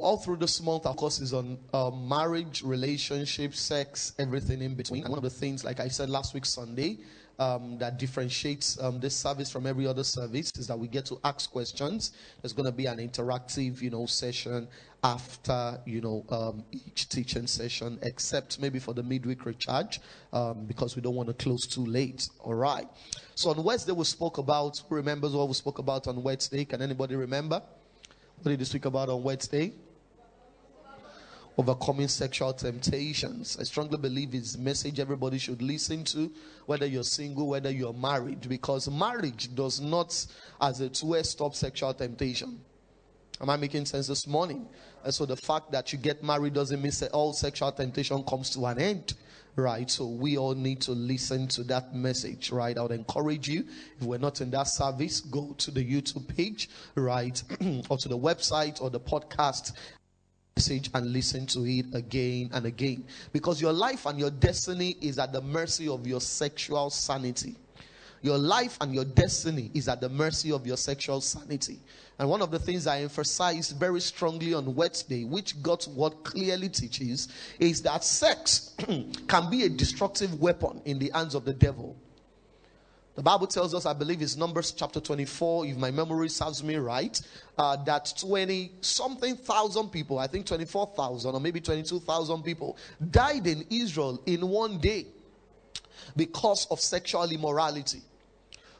all through this month, of course, is on um, marriage, relationship, sex, everything in between. And one of the things, like I said last week, Sunday, um, that differentiates um, this service from every other service is that we get to ask questions. There's going to be an interactive, you know, session after, you know, um, each teaching session, except maybe for the midweek recharge, um, because we don't want to close too late. All right. So on Wednesday we spoke about. Who remembers what we spoke about on Wednesday? Can anybody remember? What did we speak about on Wednesday? Overcoming sexual temptations. I strongly believe it's a message everybody should listen to, whether you're single, whether you're married, because marriage does not, as a two-way, stop sexual temptation. Am I making sense this morning? And so the fact that you get married doesn't mean that all sexual temptation comes to an end. Right, so we all need to listen to that message, right? I would encourage you, if we're not in that service, go to the YouTube page, right, or to the website or the podcast message and listen to it again and again. Because your life and your destiny is at the mercy of your sexual sanity. Your life and your destiny is at the mercy of your sexual sanity. And one of the things I emphasize very strongly on Wednesday, which God's word clearly teaches, is that sex can be a destructive weapon in the hands of the devil. The Bible tells us, I believe it's Numbers chapter 24, if my memory serves me right, uh, that 20 something thousand people, I think 24,000 or maybe 22,000 people, died in Israel in one day because of sexual immorality.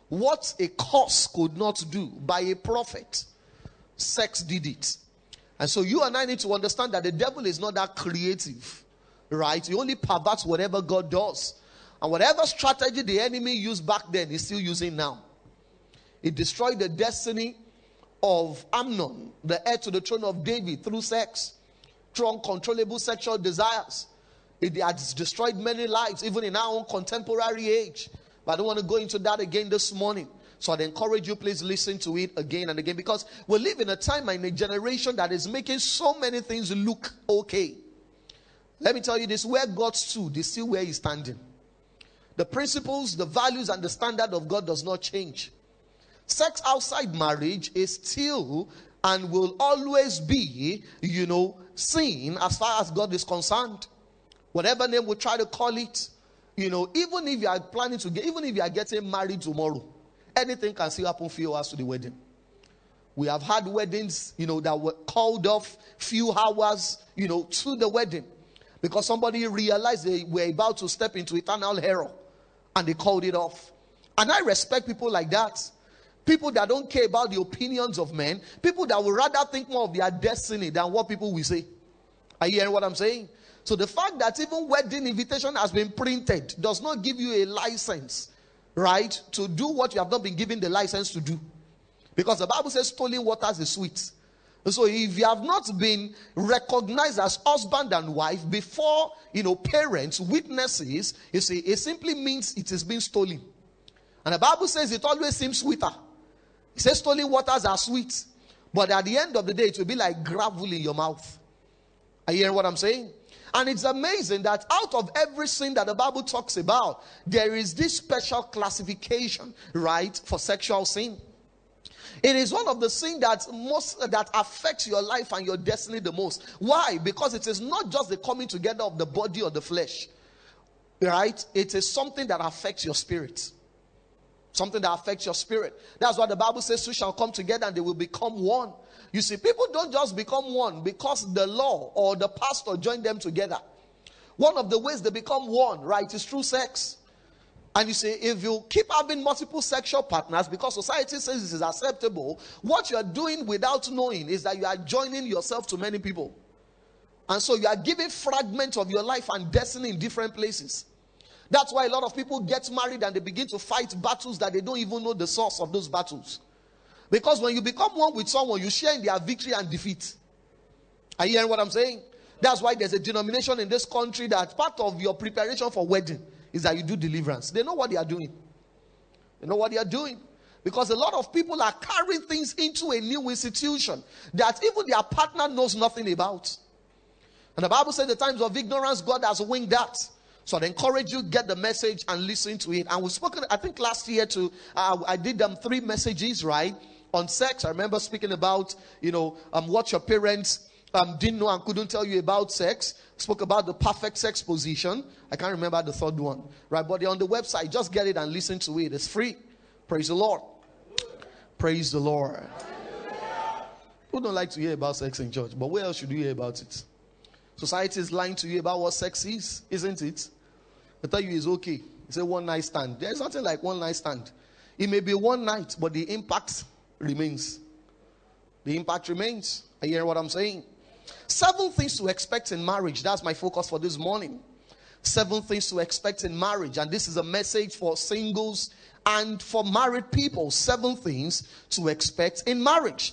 What a curse could not do by a prophet, sex did it. And so you and I need to understand that the devil is not that creative, right? He only perverts whatever God does. And whatever strategy the enemy used back then, he's still using now. It destroyed the destiny of Amnon, the heir to the throne of David, through sex, through uncontrollable sexual desires. It has destroyed many lives, even in our own contemporary age. But I don't want to go into that again this morning. So I'd encourage you, please listen to it again and again because we live in a time and a generation that is making so many things look okay. Let me tell you this where God stood is still where He's standing. The principles, the values, and the standard of God does not change. Sex outside marriage is still and will always be, you know, sin as far as God is concerned. Whatever name we try to call it, you know, even if you are planning to get, even if you are getting married tomorrow, anything can still happen few hours to the wedding. We have had weddings, you know, that were called off few hours, you know, to the wedding because somebody realized they were about to step into eternal error and they called it off. And I respect people like that. People that don't care about the opinions of men, people that would rather think more of their destiny than what people will say. Are you hearing what I'm saying? So the fact that even wedding invitation has been printed does not give you a license, right, to do what you have not been given the license to do. Because the Bible says stolen waters is sweet. So if you have not been recognized as husband and wife before, you know, parents, witnesses, you see, it simply means it is being stolen. And the Bible says it always seems sweeter. It says stolen waters are sweet. But at the end of the day, it will be like gravel in your mouth. Are you hearing what I'm saying? And it's amazing that out of every sin that the Bible talks about, there is this special classification, right, for sexual sin. It is one of the things that most that affects your life and your destiny the most. Why? Because it is not just the coming together of the body or the flesh. Right? It is something that affects your spirit. Something that affects your spirit. That's why the Bible says two shall come together and they will become one. You see, people don't just become one because the law or the pastor joined them together. One of the ways they become one, right, is through sex. And you say, if you keep having multiple sexual partners because society says this is acceptable, what you are doing without knowing is that you are joining yourself to many people. And so you are giving fragments of your life and destiny in different places. That's why a lot of people get married and they begin to fight battles that they don't even know the source of those battles. Because when you become one with someone, you share in their victory and defeat. Are you hearing what I'm saying? That's why there's a denomination in this country that part of your preparation for wedding is that you do deliverance. They know what they are doing. They know what they are doing. Because a lot of people are carrying things into a new institution that even their partner knows nothing about. And the Bible says the times of ignorance, God has winged that. So i encourage you, get the message and listen to it. And we've spoken, I think last year to, uh, I did them three messages, right? On sex. I remember speaking about, you know, um, what your parents um, didn't know and couldn't tell you about sex, spoke about the perfect sex position. I can't remember the third one, right? But on the website. Just get it and listen to it. It's free. Praise the Lord. Praise the Lord. People don't like to hear about sex in church, but where else should you hear about it? Society is lying to you about what sex is, isn't it? They tell you it's okay. It's a one night stand. There's nothing like one night stand. It may be one night, but the impact remains. The impact remains. I hear what I'm saying. Seven things to expect in marriage. That's my focus for this morning. Seven things to expect in marriage. And this is a message for singles and for married people. Seven things to expect in marriage.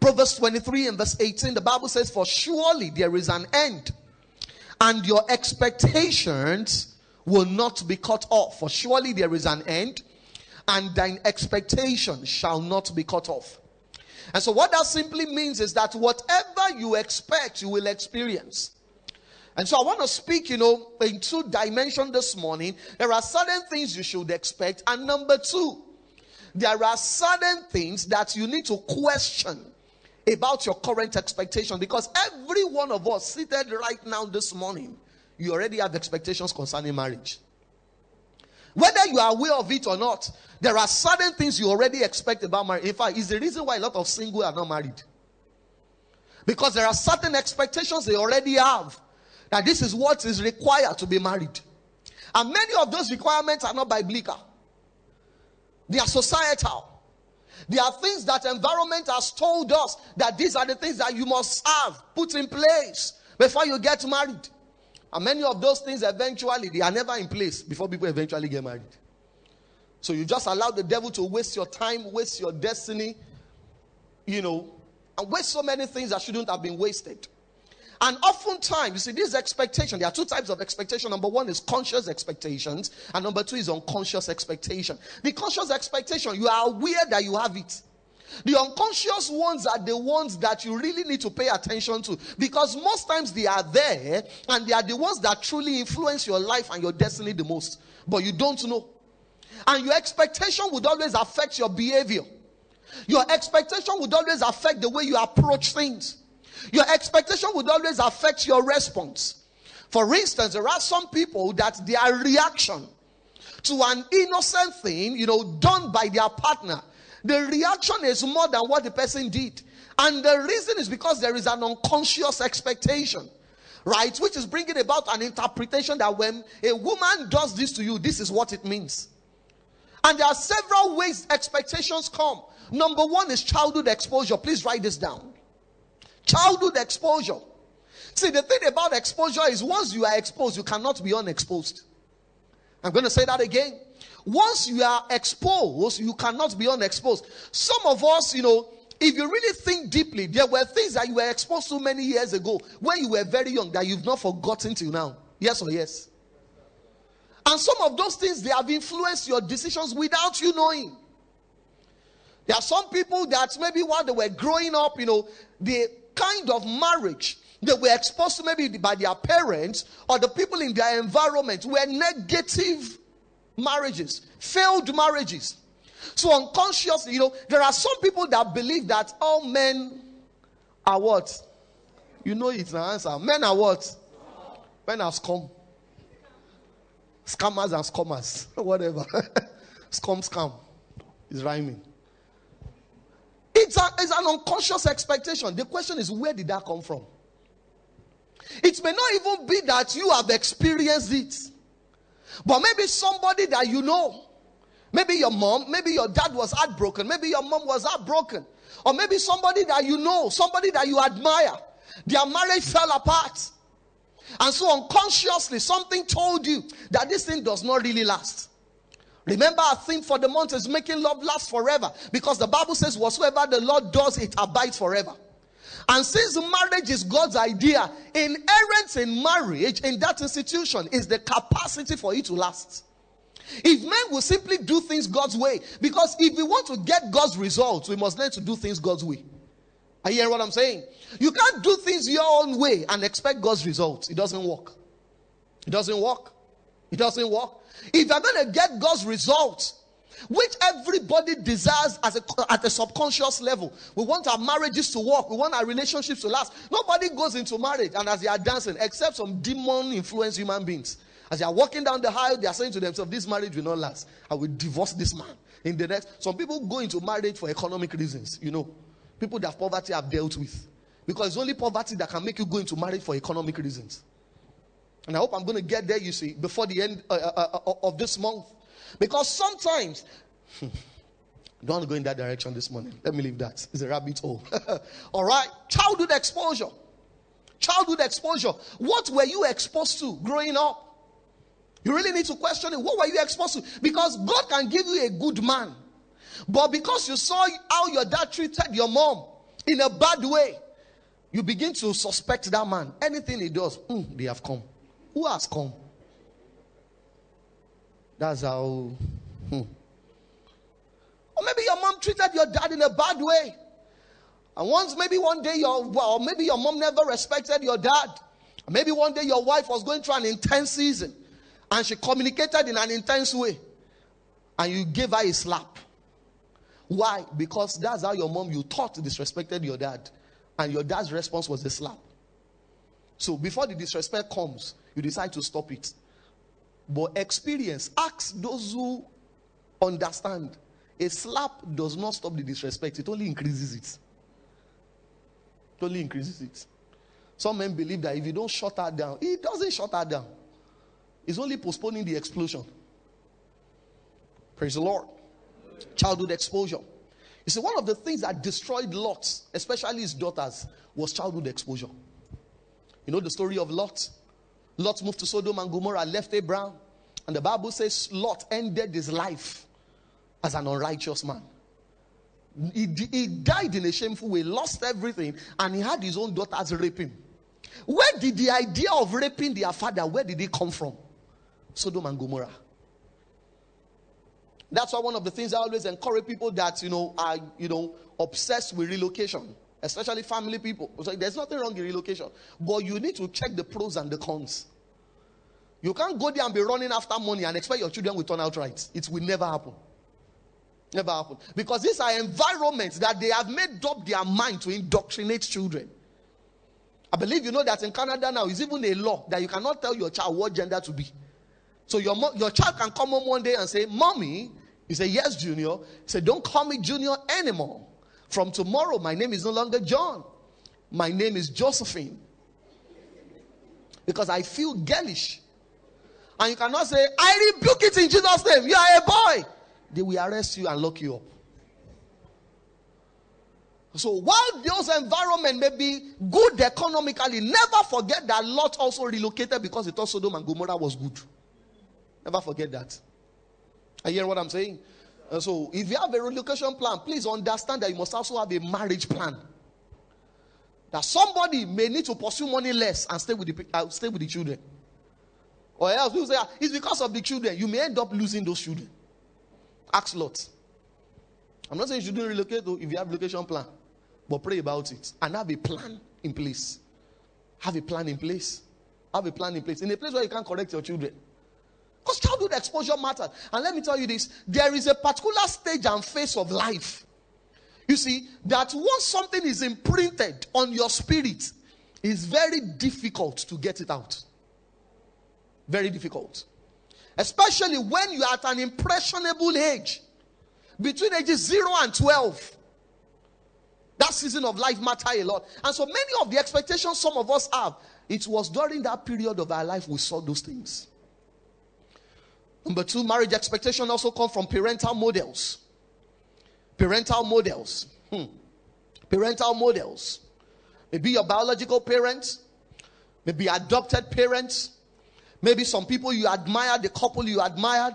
Proverbs 23 and verse 18, the Bible says, For surely there is an end, and your expectations will not be cut off. For surely there is an end, and thine expectation shall not be cut off. And so, what that simply means is that whatever you expect, you will experience. And so, I want to speak, you know, in two dimensions this morning. There are certain things you should expect. And number two, there are certain things that you need to question about your current expectation because every one of us seated right now this morning, you already have expectations concerning marriage. Whether you are aware of it or not, there are certain things you already expect about marriage. In fact, it's the reason why a lot of single are not married. Because there are certain expectations they already have that this is what is required to be married. And many of those requirements are not biblical. They are societal. There are things that environment has told us that these are the things that you must have put in place before you get married. And many of those things eventually they are never in place before people eventually get married. So you just allow the devil to waste your time, waste your destiny, you know, and waste so many things that shouldn't have been wasted. And oftentimes, you see, this expectation, there are two types of expectation. Number one is conscious expectations, and number two is unconscious expectation. The conscious expectation, you are aware that you have it. The unconscious ones are the ones that you really need to pay attention to because most times they are there and they are the ones that truly influence your life and your destiny the most. But you don't know. And your expectation would always affect your behavior. Your expectation would always affect the way you approach things. Your expectation would always affect your response. For instance, there are some people that their reaction to an innocent thing, you know, done by their partner, the reaction is more than what the person did. And the reason is because there is an unconscious expectation, right? Which is bringing about an interpretation that when a woman does this to you, this is what it means. And there are several ways expectations come. Number one is childhood exposure. Please write this down. Childhood exposure. See, the thing about exposure is once you are exposed, you cannot be unexposed. I'm going to say that again. Once you are exposed, you cannot be unexposed. Some of us, you know, if you really think deeply, there were things that you were exposed to many years ago when you were very young that you've not forgotten till now. Yes or yes? And some of those things, they have influenced your decisions without you knowing. There are some people that maybe while they were growing up, you know, the kind of marriage they were exposed to maybe by their parents or the people in their environment were negative marriages, failed marriages. So unconsciously, you know, there are some people that believe that all men are what? You know it's an answer. Men are what? Men are scum. Scammers and scammers. Whatever. scum scam. Is rhyming. It's, a, it's an unconscious expectation. The question is, where did that come from? It may not even be that you have experienced it. But maybe somebody that you know, maybe your mom, maybe your dad was heartbroken, maybe your mom was heartbroken, or maybe somebody that you know, somebody that you admire, their marriage fell apart. And so unconsciously, something told you that this thing does not really last. Remember, our theme for the month is making love last forever because the Bible says, Whatsoever the Lord does, it abides forever. And since marriage is God's idea, inherent in marriage, in that institution, is the capacity for it to last. If men will simply do things God's way, because if we want to get God's results, we must learn to do things God's way. Are you hearing what I'm saying? You can't do things your own way and expect God's results. It doesn't work. It doesn't work. It doesn't work. If you're going to get God's results, which everybody desires as a, at a subconscious level. We want our marriages to work, we want our relationships to last. Nobody goes into marriage and as they are dancing, except some demon influenced human beings. As they are walking down the aisle, they are saying to themselves, This marriage will not last. I will divorce this man. In the next, some people go into marriage for economic reasons, you know. People that poverty have dealt with. Because it's only poverty that can make you go into marriage for economic reasons. And I hope I'm going to get there, you see, before the end uh, uh, uh, of this month. Because sometimes, don't want to go in that direction this morning. Let me leave that. It's a rabbit hole. All right. Childhood exposure. Childhood exposure. What were you exposed to growing up? You really need to question it. What were you exposed to? Because God can give you a good man. But because you saw how your dad treated your mom in a bad way, you begin to suspect that man. Anything he does, mm, they have come. Who has come? That's how. Hmm. Or maybe your mom treated your dad in a bad way. And once, maybe one day, your well, maybe your mom never respected your dad. Maybe one day your wife was going through an intense season and she communicated in an intense way. And you gave her a slap. Why? Because that's how your mom, you thought, disrespected your dad. And your dad's response was a slap. So before the disrespect comes, you decide to stop it. But experience, ask those who understand. A slap does not stop the disrespect, it only increases it. It only increases it. Some men believe that if you don't shut her down, it doesn't shut her down. It's only postponing the explosion. Praise the Lord. Childhood exposure. You see, one of the things that destroyed Lot, especially his daughters, was childhood exposure. You know the story of Lot? Lot moved to Sodom and Gomorrah, left Abraham. And the Bible says Lot ended his life as an unrighteous man. He, he died in a shameful way, lost everything, and he had his own daughters rape him. Where did the idea of raping their father, where did it come from? Sodom and Gomorrah. That's why one of the things I always encourage people that you know are you know obsessed with relocation, especially family people. So there's nothing wrong in relocation, but you need to check the pros and the cons. You can't go there and be running after money and expect your children will turn out right. It will never happen. Never happen. Because these are environments that they have made up their mind to indoctrinate children. I believe you know that in Canada now is even a law that you cannot tell your child what gender to be. So your, your child can come home one day and say, Mommy, you say, Yes, Junior. He said, Don't call me Junior anymore. From tomorrow, my name is no longer John. My name is Josephine. Because I feel girlish. And you cannot say, I rebuke it in Jesus' name. You are a boy. They will arrest you and lock you up. So while those environment may be good economically, never forget that Lot also relocated because he thought Sodom and Gomorrah was good. Never forget that. I hear what I'm saying? So if you have a relocation plan, please understand that you must also have a marriage plan. That somebody may need to pursue money less and stay with the uh, stay with the children. Or else you say ah, it's because of the children. You may end up losing those children. Ask Lot. I'm not saying you shouldn't relocate though if you have relocation plan. But pray about it and have a plan in place. Have a plan in place. Have a plan in place. In a place where you can't correct your children. Because childhood exposure matters. And let me tell you this there is a particular stage and phase of life. You see, that once something is imprinted on your spirit, it's very difficult to get it out. Very difficult. Especially when you are at an impressionable age, between ages 0 and 12. That season of life matter a lot. And so many of the expectations some of us have, it was during that period of our life we saw those things. Number two, marriage expectation also come from parental models. Parental models. Hmm. Parental models. Maybe your biological parents, maybe adopted parents, maybe some people you admired, the couple you admired.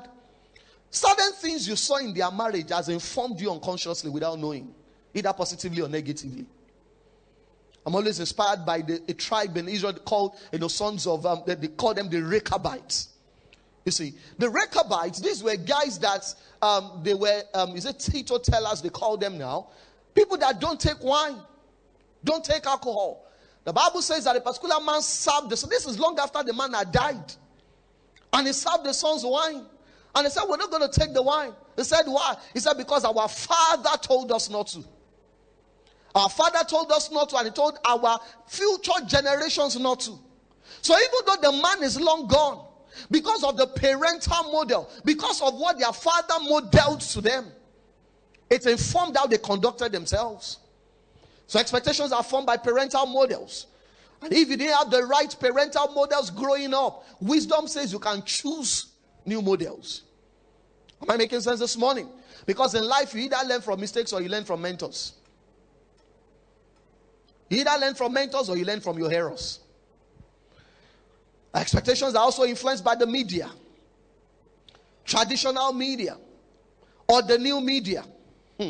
Certain things you saw in their marriage has informed you unconsciously without knowing, either positively or negatively. I'm always inspired by the, a tribe in Israel called, you know, sons of, um, they, they call them the Rechabites. You see, the Rechabites, these were guys that um, they were, um, is it Tito teetotalers they call them now? People that don't take wine, don't take alcohol. The Bible says that a particular man served the So this is long after the man had died. And he served the sons wine. And he said, We're not going to take the wine. He said, Why? He said, Because our father told us not to. Our father told us not to, and he told our future generations not to. So even though the man is long gone, because of the parental model, because of what their father modeled to them, it informed how they conducted themselves. So expectations are formed by parental models. And if you didn't have the right parental models growing up, wisdom says you can choose new models. Am I making sense this morning? Because in life, you either learn from mistakes or you learn from mentors. You either learn from mentors or you learn from your heroes. Expectations are also influenced by the media, traditional media, or the new media. Hmm.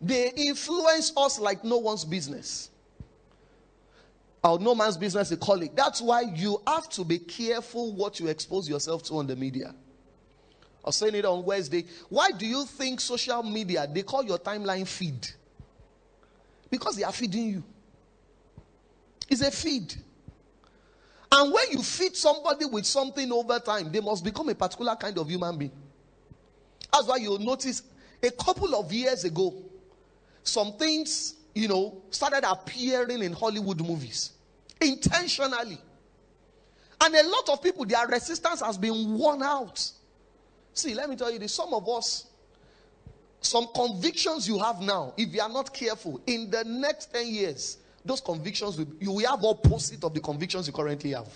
They influence us like no one's business. Or no man's business, a colleague. That's why you have to be careful what you expose yourself to on the media. I was saying it on Wednesday. Why do you think social media, they call your timeline feed? Because they are feeding you. It's a feed. And when you feed somebody with something over time, they must become a particular kind of human being. That's why you'll notice a couple of years ago, some things, you know, started appearing in Hollywood movies intentionally. And a lot of people, their resistance has been worn out. See, let me tell you this some of us, some convictions you have now, if you are not careful, in the next 10 years, those convictions will, you will have opposite of the convictions you currently have.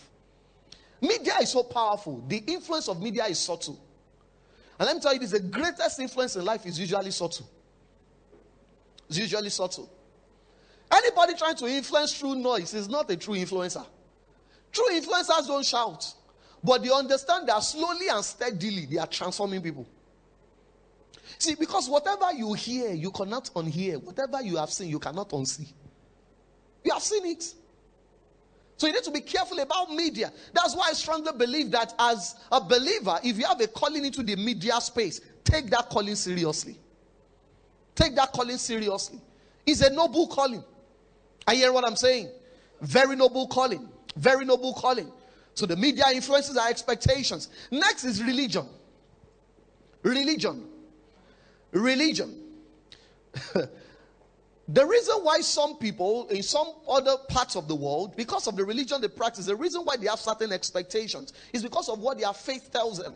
Media is so powerful. The influence of media is subtle. And let me tell you this the greatest influence in life is usually subtle. It's usually subtle. Anybody trying to influence through noise is not a true influencer. True influencers don't shout, but they understand that slowly and steadily they are transforming people. See, because whatever you hear, you cannot unhear. Whatever you have seen, you cannot unsee. You have seen it. So you need to be careful about media. That's why I strongly believe that as a believer, if you have a calling into the media space, take that calling seriously. Take that calling seriously. It's a noble calling. I hear what I'm saying. Very noble calling. Very noble calling. So the media influences our expectations. Next is religion. Religion. Religion. The reason why some people in some other parts of the world, because of the religion they practice, the reason why they have certain expectations is because of what their faith tells them.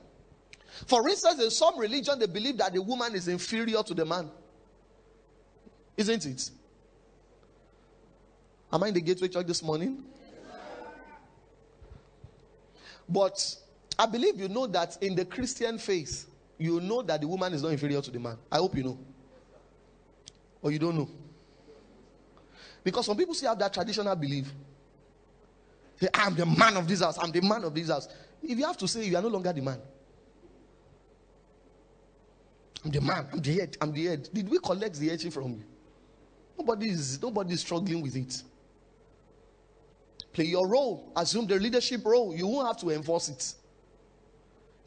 For instance, in some religion, they believe that the woman is inferior to the man. Isn't it? Am I in the gateway church this morning? But I believe you know that in the Christian faith, you know that the woman is not inferior to the man. I hope you know. Or you don't know. Because some people still have that traditional belief. Say, I'm the man of this house. I'm the man of this house. If you have to say you are no longer the man. I'm the man. I'm the head. I'm the head. Did we collect the headship from you? Nobody is nobody is struggling with it. Play your role. Assume the leadership role. You won't have to enforce it.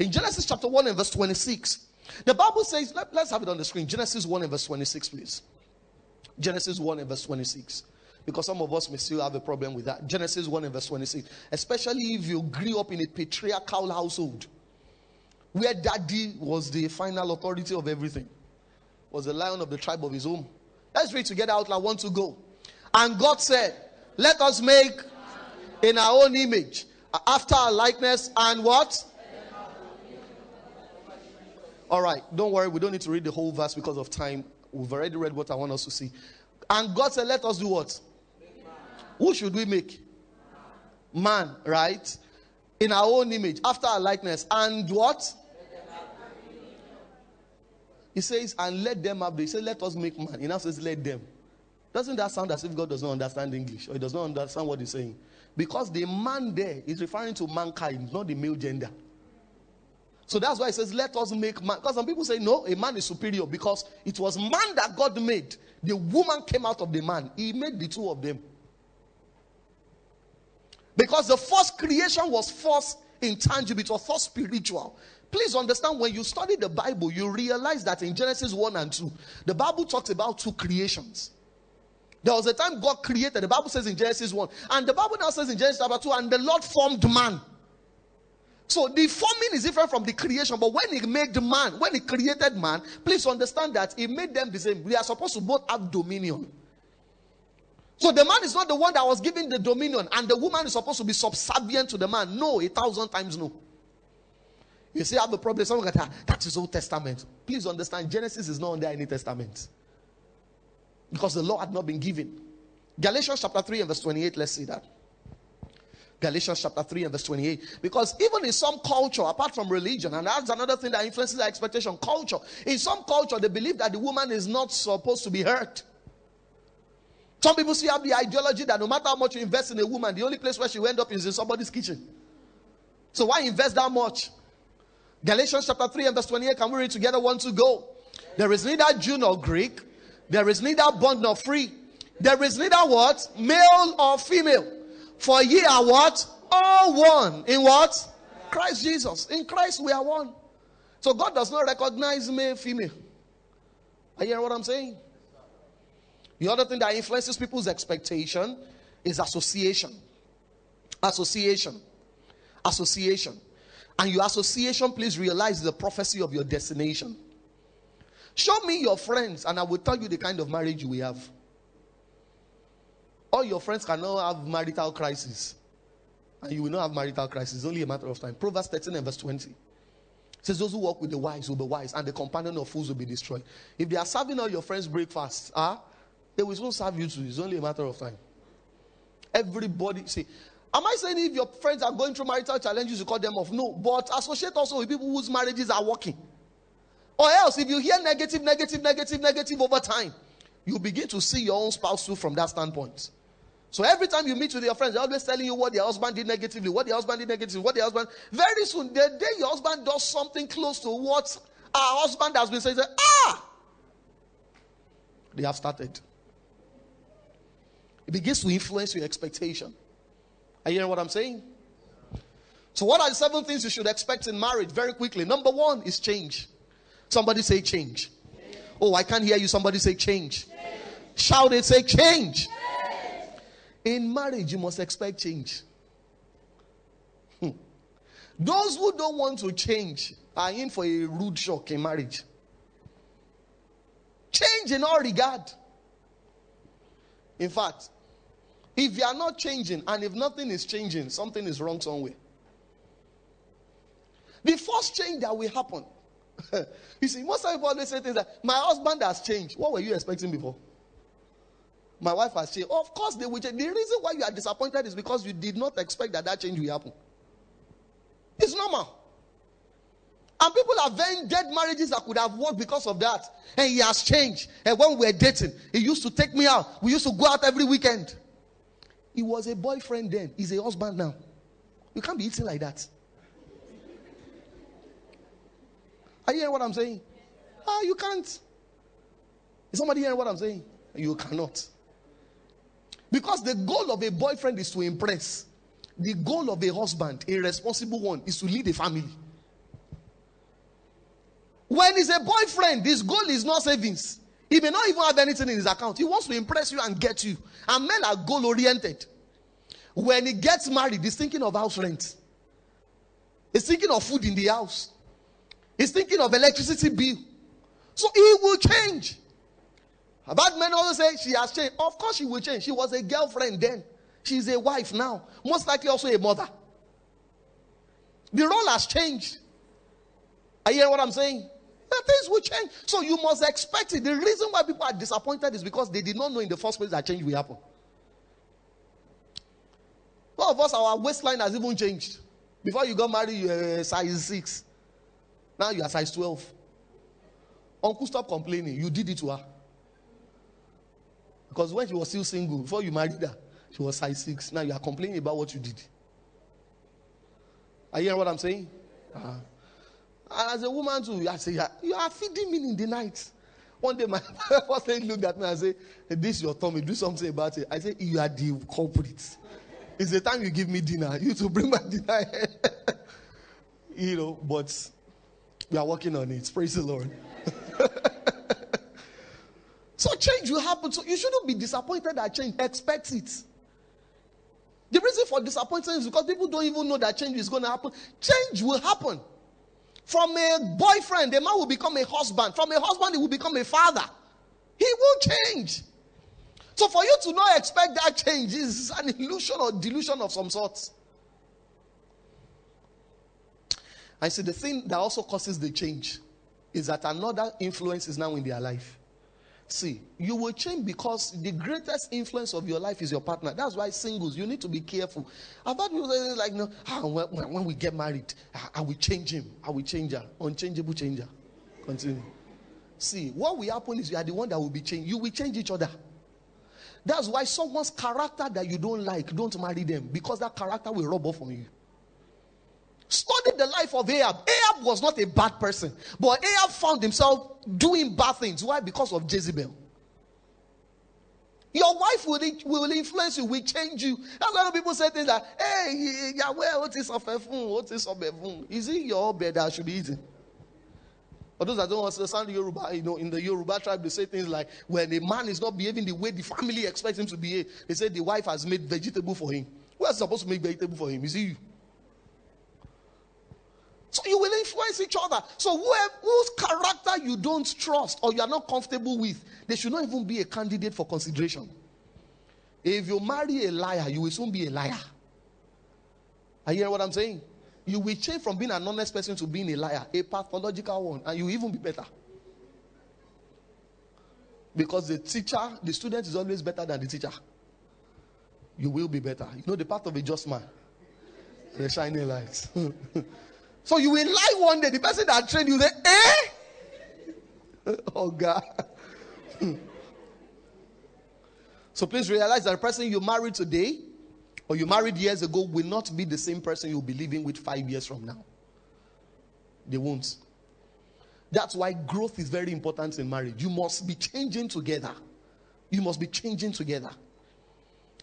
In Genesis chapter 1 and verse 26, the Bible says, let, us have it on the screen. Genesis 1 and verse 26, please. Genesis 1 and verse 26 because some of us may still have a problem with that. Genesis 1 and verse 26. Especially if you grew up in a patriarchal household where daddy was the final authority of everything, was the lion of the tribe of his own. Let's read together out loud. Want to go? And God said, Let us make in our own image, after our likeness, and what? All right, don't worry, we don't need to read the whole verse because of time. We've already read what I want us to see. And God said, Let us do what? Who should we make? Man, right? In our own image, after our likeness. And what? He says, and let them have. He says, let us make man. He now says, let them. Doesn't that sound as if God does not understand English or he does not understand what he's saying? Because the man there is referring to mankind, not the male gender. So that's why he says, let us make man. Because some people say, no, a man is superior because it was man that God made. The woman came out of the man. He made the two of them. Because the first creation was first intangible, it was first spiritual. Please understand when you study the Bible, you realize that in Genesis 1 and 2, the Bible talks about two creations. There was a time God created, the Bible says in Genesis 1, and the Bible now says in Genesis chapter 2, and the Lord formed man. So the forming is different from the creation, but when he made man, when he created man, please understand that he made them the same. We are supposed to both have dominion. So the man is not the one that was given the dominion, and the woman is supposed to be subservient to the man. No, a thousand times no. You see, I have a problem. Someone got that. Ah, that is Old Testament. Please understand, Genesis is not under any testament because the law had not been given. Galatians chapter 3 and verse 28, let's see that. Galatians chapter 3 and verse 28. Because even in some culture, apart from religion, and that's another thing that influences our expectation, culture. In some culture, they believe that the woman is not supposed to be hurt. Some people still have the ideology that no matter how much you invest in a woman, the only place where she will end up is in somebody's kitchen. So why invest that much? Galatians chapter 3 and verse 28. Can we read together? One to go. There is neither Jew nor Greek. There is neither bond nor free. There is neither what? Male or female. For ye are what? All one. In what? Christ Jesus. In Christ we are one. So God does not recognize male, female. Are you hearing what I'm saying? The other thing that influences people's expectation is association. Association. Association. And your association, please realize the prophecy of your destination. Show me your friends, and I will tell you the kind of marriage you will have. All your friends cannot have marital crisis. And you will not have marital crisis. It's only a matter of time. Proverbs 13 and verse 20 says, Those who walk with the wise will be wise, and the companion of fools will be destroyed. If they are serving all your friends breakfast, ah, they will soon serve you too. It's only a matter of time. Everybody, see, am I saying if your friends are going through marital challenges, you cut them off? No, but associate also with people whose marriages are working. Or else, if you hear negative, negative, negative, negative over time, you begin to see your own spouse too from that standpoint. So every time you meet with your friends, they're always telling you what their husband did negatively, what their husband did negatively, what their husband. Very soon, the day your husband does something close to what our husband has been saying, ah, they have started. It begins to influence your expectation. Are you hearing what I'm saying? So, what are the seven things you should expect in marriage? Very quickly. Number one is change. Somebody say change. change. Oh, I can't hear you. Somebody say change. change. Shout it, say change. change. In marriage, you must expect change. Hmm. Those who don't want to change are in for a rude shock in marriage. Change in all regard. In fact, if you are not changing and if nothing is changing, something is wrong somewhere. The first change that will happen. you see, most people always say things like, My husband has changed. What were you expecting before? My wife has changed. Of course, they will change. The reason why you are disappointed is because you did not expect that that change will happen. It's normal. And people have dead marriages that could have worked because of that. And he has changed. And when we were dating, he used to take me out. We used to go out every weekend. He was a boyfriend then. He's a husband now. You can't be eating like that. Are you hearing what I'm saying? Ah, you can't. Is somebody hearing what I'm saying? You cannot. Because the goal of a boyfriend is to impress. The goal of a husband, a responsible one, is to lead a family. When he's a boyfriend, his goal is not savings. He may not even have anything in his account. He wants to impress you and get you. And men are goal oriented. When he gets married, he's thinking of house rent. He's thinking of food in the house. He's thinking of electricity bill. So he will change. Bad men always say she has changed. Of course, she will change. She was a girlfriend then. She's a wife now. Most likely, also a mother. The role has changed. Are you hearing what I'm saying? The things will change. So you must expect it. The reason why people are disappointed is because they did not know in the first place that change will happen. Lot of us, our waistline has even changed. Before you got married, you were size 6. Now you are size 12. Uncle, stop complaining. You did it to her. Because when she was still single, before you married her, she was size six. Now you are complaining about what you did. Are you hearing what I'm saying? Uh-huh. As a woman too, I say, you are feeding me in the night. One day, my first thing looked at me and said, This is your tummy, do something about it. I said, You are the culprit. It's the time you give me dinner. You to bring my dinner. you know, but we are working on it. Praise the Lord. So change will happen. So you shouldn't be disappointed that change. Expect it. The reason for disappointment is because people don't even know that change is going to happen. Change will happen. From a boyfriend, the man will become a husband. From a husband, he will become a father. He will change. So for you to not expect that change is an illusion or delusion of some sort. I see the thing that also causes the change is that another influence is now in their life. See, you will change because the greatest influence of your life is your partner. That's why singles, you need to be careful. I've heard people say, like, no, ah, when, when, we get married, I, I will change him. I will change her. Unchangeable changer. Continue. See, what will happen is you are the one that will be changed. You will change each other. That's why someone's character that you don't like, don't marry them because that character will rub off on you. Study the life of Ahab. Ahab was not a bad person, but Ahab found himself doing bad things. Why? Because of Jezebel. Your wife will, will influence you, will change you. That's why people say things like, hey, yeah, well, what is of a? What is of a? Is it your bed that I should be eating? For those that don't understand Yoruba, you know, in the Yoruba tribe, they say things like, when a man is not behaving the way the family expects him to behave, they say the wife has made vegetable for him. Who is supposed to make vegetable for him? Is it you? So you will influence each other. So whoever, whose character you don't trust or you are not comfortable with, they should not even be a candidate for consideration. If you marry a liar, you will soon be a liar. Are you hearing what I'm saying? You will change from being an honest person to being a liar, a pathological one, and you will even be better. Because the teacher, the student is always better than the teacher. You will be better. You know the path of a just man. The shining lights. So you will lie one day. The person that trained you say, eh? oh God. so please realize that the person you married today or you married years ago will not be the same person you'll be living with five years from now. They won't. That's why growth is very important in marriage. You must be changing together. You must be changing together.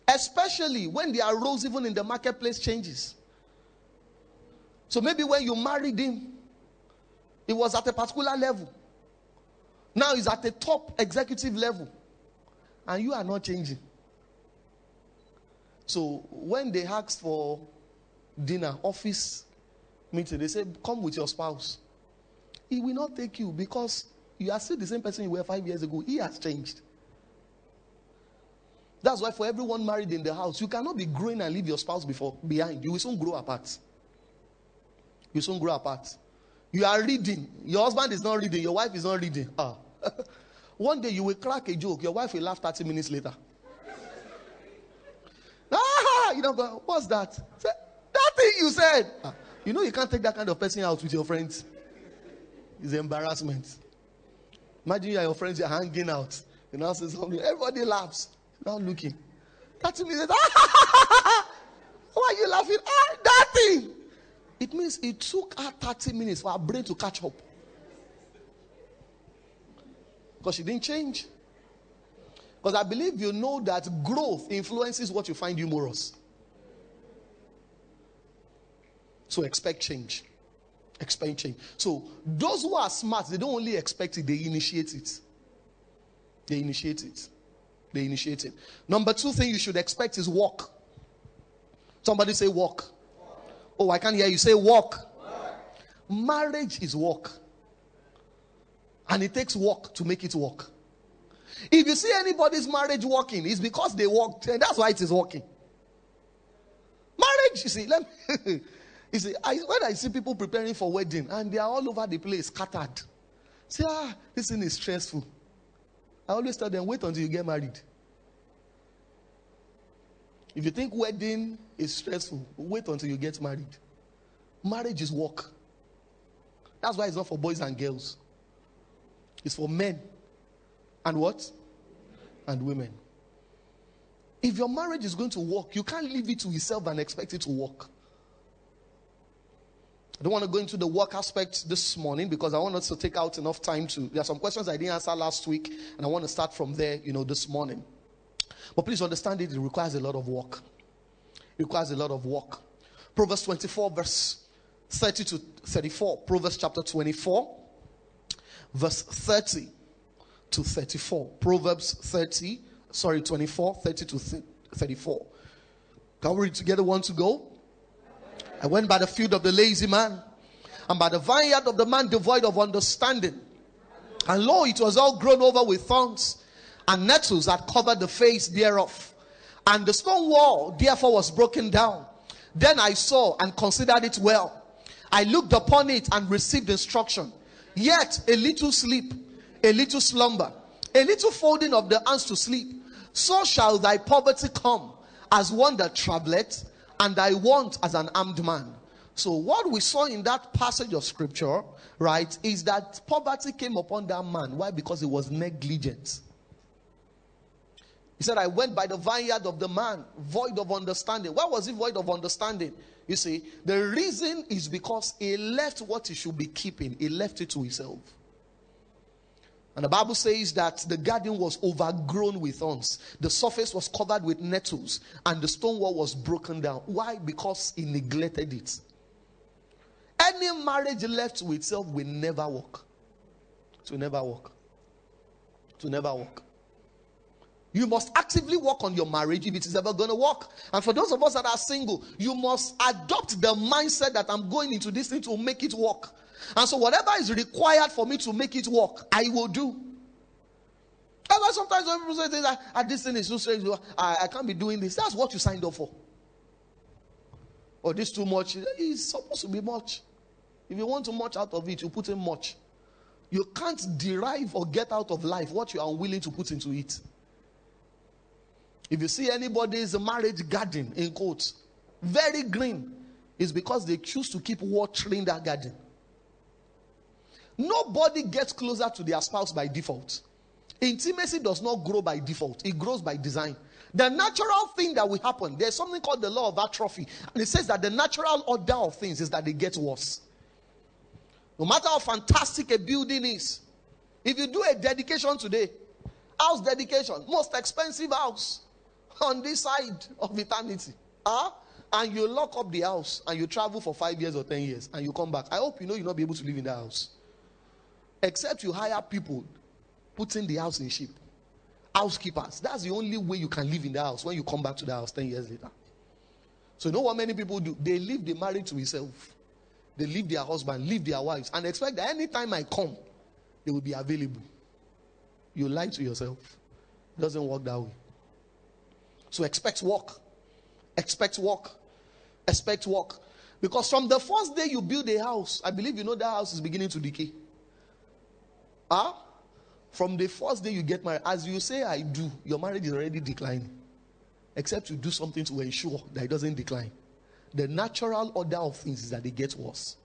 Especially when the arose even in the marketplace changes. So maybe when you married him, he was at a particular level. Now he's at the top executive level. And you are not changing. So when they ask for dinner, office meeting, they say, Come with your spouse. He will not take you because you are still the same person you were five years ago. He has changed. That's why for everyone married in the house, you cannot be growing and leave your spouse before behind. You will soon grow apart you soon grow apart. You are reading. Your husband is not reading. Your wife is not reading. Ah. One day you will crack a joke. Your wife will laugh 30 minutes later. ah, you know, what's that? Say, that thing you said. Ah, you know, you can't take that kind of person out with your friends. It's embarrassment. Imagine you and your friends are hanging out. You know, say something. Everybody laughs. Now looking. 30 minutes. Ah, why are you laughing? Ah, that thing. It means it took her 30 minutes for her brain to catch up. Because she didn't change. Because I believe you know that growth influences what you find humorous. So expect change. Expect change. So those who are smart, they don't only expect it, they initiate it. They initiate it. They initiate it. Number two thing you should expect is walk. Somebody say walk. Oh, I can't hear you say walk. Marriage is work. And it takes work to make it work. If you see anybody's marriage working, it's because they worked, and that's why it is working. Marriage, you see, let me, you see, I, when I see people preparing for wedding and they are all over the place, scattered, say, ah, this thing is stressful. I always tell them, wait until you get married. If you think wedding is stressful, wait until you get married. Marriage is work. That's why it's not for boys and girls. It's for men. And what? And women. If your marriage is going to work, you can't leave it to yourself and expect it to work. I don't want to go into the work aspect this morning because I want us to take out enough time to. There are some questions I didn't answer last week, and I want to start from there, you know, this morning. But please understand it, it requires a lot of work. It requires a lot of work. Proverbs 24, verse 30 to 34. Proverbs chapter 24, verse 30 to 34. Proverbs 30, sorry, 24, 30 to 34. Can we read together? Want to go? I went by the field of the lazy man, and by the vineyard of the man devoid of understanding. And lo, it was all grown over with thorns, and nettles that covered the face thereof. And the stone wall therefore was broken down. Then I saw and considered it well. I looked upon it and received instruction. Yet a little sleep, a little slumber, a little folding of the hands to sleep. So shall thy poverty come as one that travelleth, and thy want as an armed man. So, what we saw in that passage of scripture, right, is that poverty came upon that man. Why? Because he was negligent. He said, I went by the vineyard of the man, void of understanding. Why was he void of understanding? You see, the reason is because he left what he should be keeping, he left it to himself. And the Bible says that the garden was overgrown with thorns. The surface was covered with nettles, and the stone wall was broken down. Why? Because he neglected it. Any marriage left to itself will never work. To never work. To never work. You must actively work on your marriage if it is ever going to work. And for those of us that are single, you must adopt the mindset that I'm going into this thing to make it work. And so, whatever is required for me to make it work, I will do. That's why sometimes people say things like, ah, this thing is too strange, I, I can't be doing this. That's what you signed up for. Or this too much. It's supposed to be much. If you want too much out of it, you put in much. You can't derive or get out of life what you are unwilling to put into it. If you see anybody's marriage garden in quotes, very green, is because they choose to keep watering that garden. Nobody gets closer to their spouse by default. Intimacy does not grow by default, it grows by design. The natural thing that will happen, there's something called the law of atrophy. And it says that the natural order of things is that they get worse. No matter how fantastic a building is, if you do a dedication today, house dedication, most expensive house on this side of eternity, huh? and you lock up the house and you travel for five years or ten years and you come back, I hope you know you'll not be able to live in that house. Except you hire people putting the house in shape. Housekeepers. That's the only way you can live in the house when you come back to the house 10 years later. So, you know what many people do? They leave the marriage to itself. They leave their husband, leave their wives, and expect that anytime I come, they will be available. You lie to yourself. It doesn't work that way. So expect work. Expect work. Expect work. Because from the first day you build a house, I believe you know that house is beginning to decay. Ah? Huh? From the first day you get married, as you say, I do, your marriage is already declining. Except you do something to ensure that it doesn't decline. The natural order of things is that it gets worse.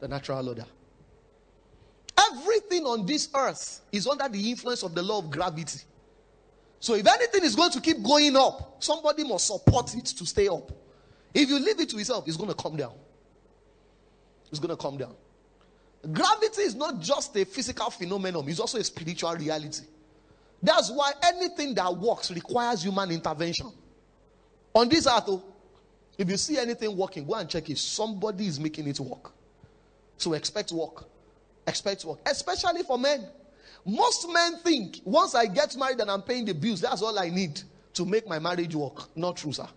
The natural order. Everything on this earth is under the influence of the law of gravity. So if anything is going to keep going up, somebody must support it to stay up. If you leave it to itself, it's going to come down. It's going to come down. Gravity is not just a physical phenomenon, it's also a spiritual reality. That's why anything that works requires human intervention. On this earth, oh, if you see anything working, go and check if somebody is making it work. So expect work. Expect work. Especially for men. Most men think once I get married and I'm paying the bills, that's all I need to make my marriage work. Not true, sir.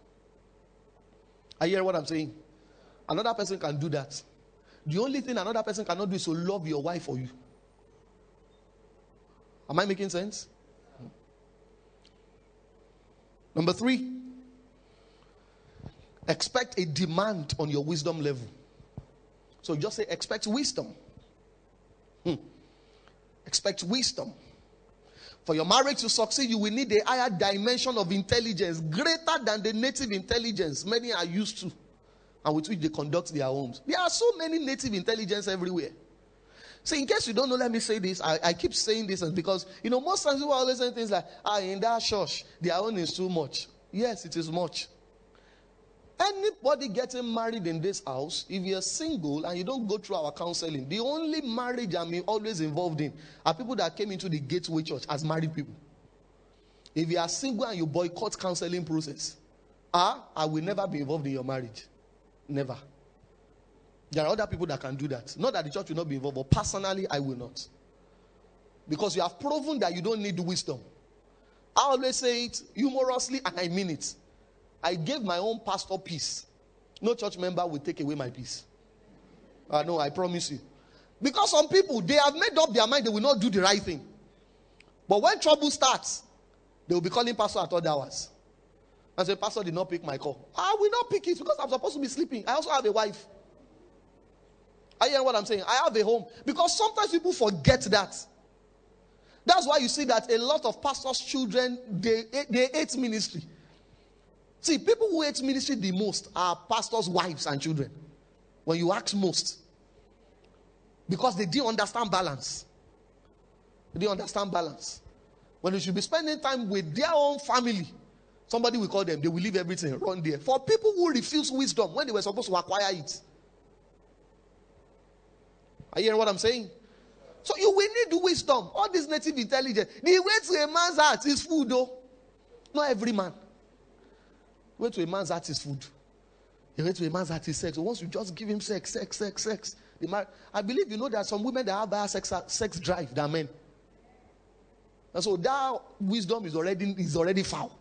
I hear what I'm saying. Another person can do that. The only thing another person cannot do is to love your wife for you. Am I making sense? Number three, expect a demand on your wisdom level. So just say, expect wisdom. Hmm. Expect wisdom. For your marriage to succeed, you will need a higher dimension of intelligence, greater than the native intelligence many are used to and with which they conduct their homes. There are so many native intelligence everywhere. So, in case you don't know, let me say this. I, I keep saying this because, you know, most times people are always saying things like, ah, in that church, their own is too much. Yes, it is much. Anybody getting married in this house, if you're single and you don't go through our counseling, the only marriage I'm always involved in are people that came into the gateway church as married people. If you are single and you boycott counseling process, ah, I will never be involved in your marriage. Never. There are other people that can do that. Not that the church will not be involved, but personally, I will not. Because you have proven that you don't need wisdom. I always say it humorously and I mean it. I gave my own pastor peace. No church member will take away my peace. I know, I promise you. Because some people, they have made up their mind they will not do the right thing. But when trouble starts, they will be calling pastor at other hours. And say, Pastor did not pick my call. Ah, I will not pick it because I'm supposed to be sleeping. I also have a wife. Are you hearing what I'm saying? I have a home. Because sometimes people forget that. That's why you see that a lot of pastors' children they they hate ministry. See, people who hate ministry the most are pastors' wives and children. When you ask most, because they didn't understand balance. They didn't understand balance. When they should be spending time with their own family, somebody will call them, they will leave everything, run there. For people who refuse wisdom when they were supposed to acquire it. Are you hearing what I'm saying? So you will need wisdom. All this native intelligence. The way to a man's heart is food, though. Not every man. Way to a man's heart is food. The way to a man's heart is sex. Once you just give him sex, sex, sex, sex, the man, I believe you know there are some women that have higher sex, sex drive than men. And so that wisdom is already is already foul.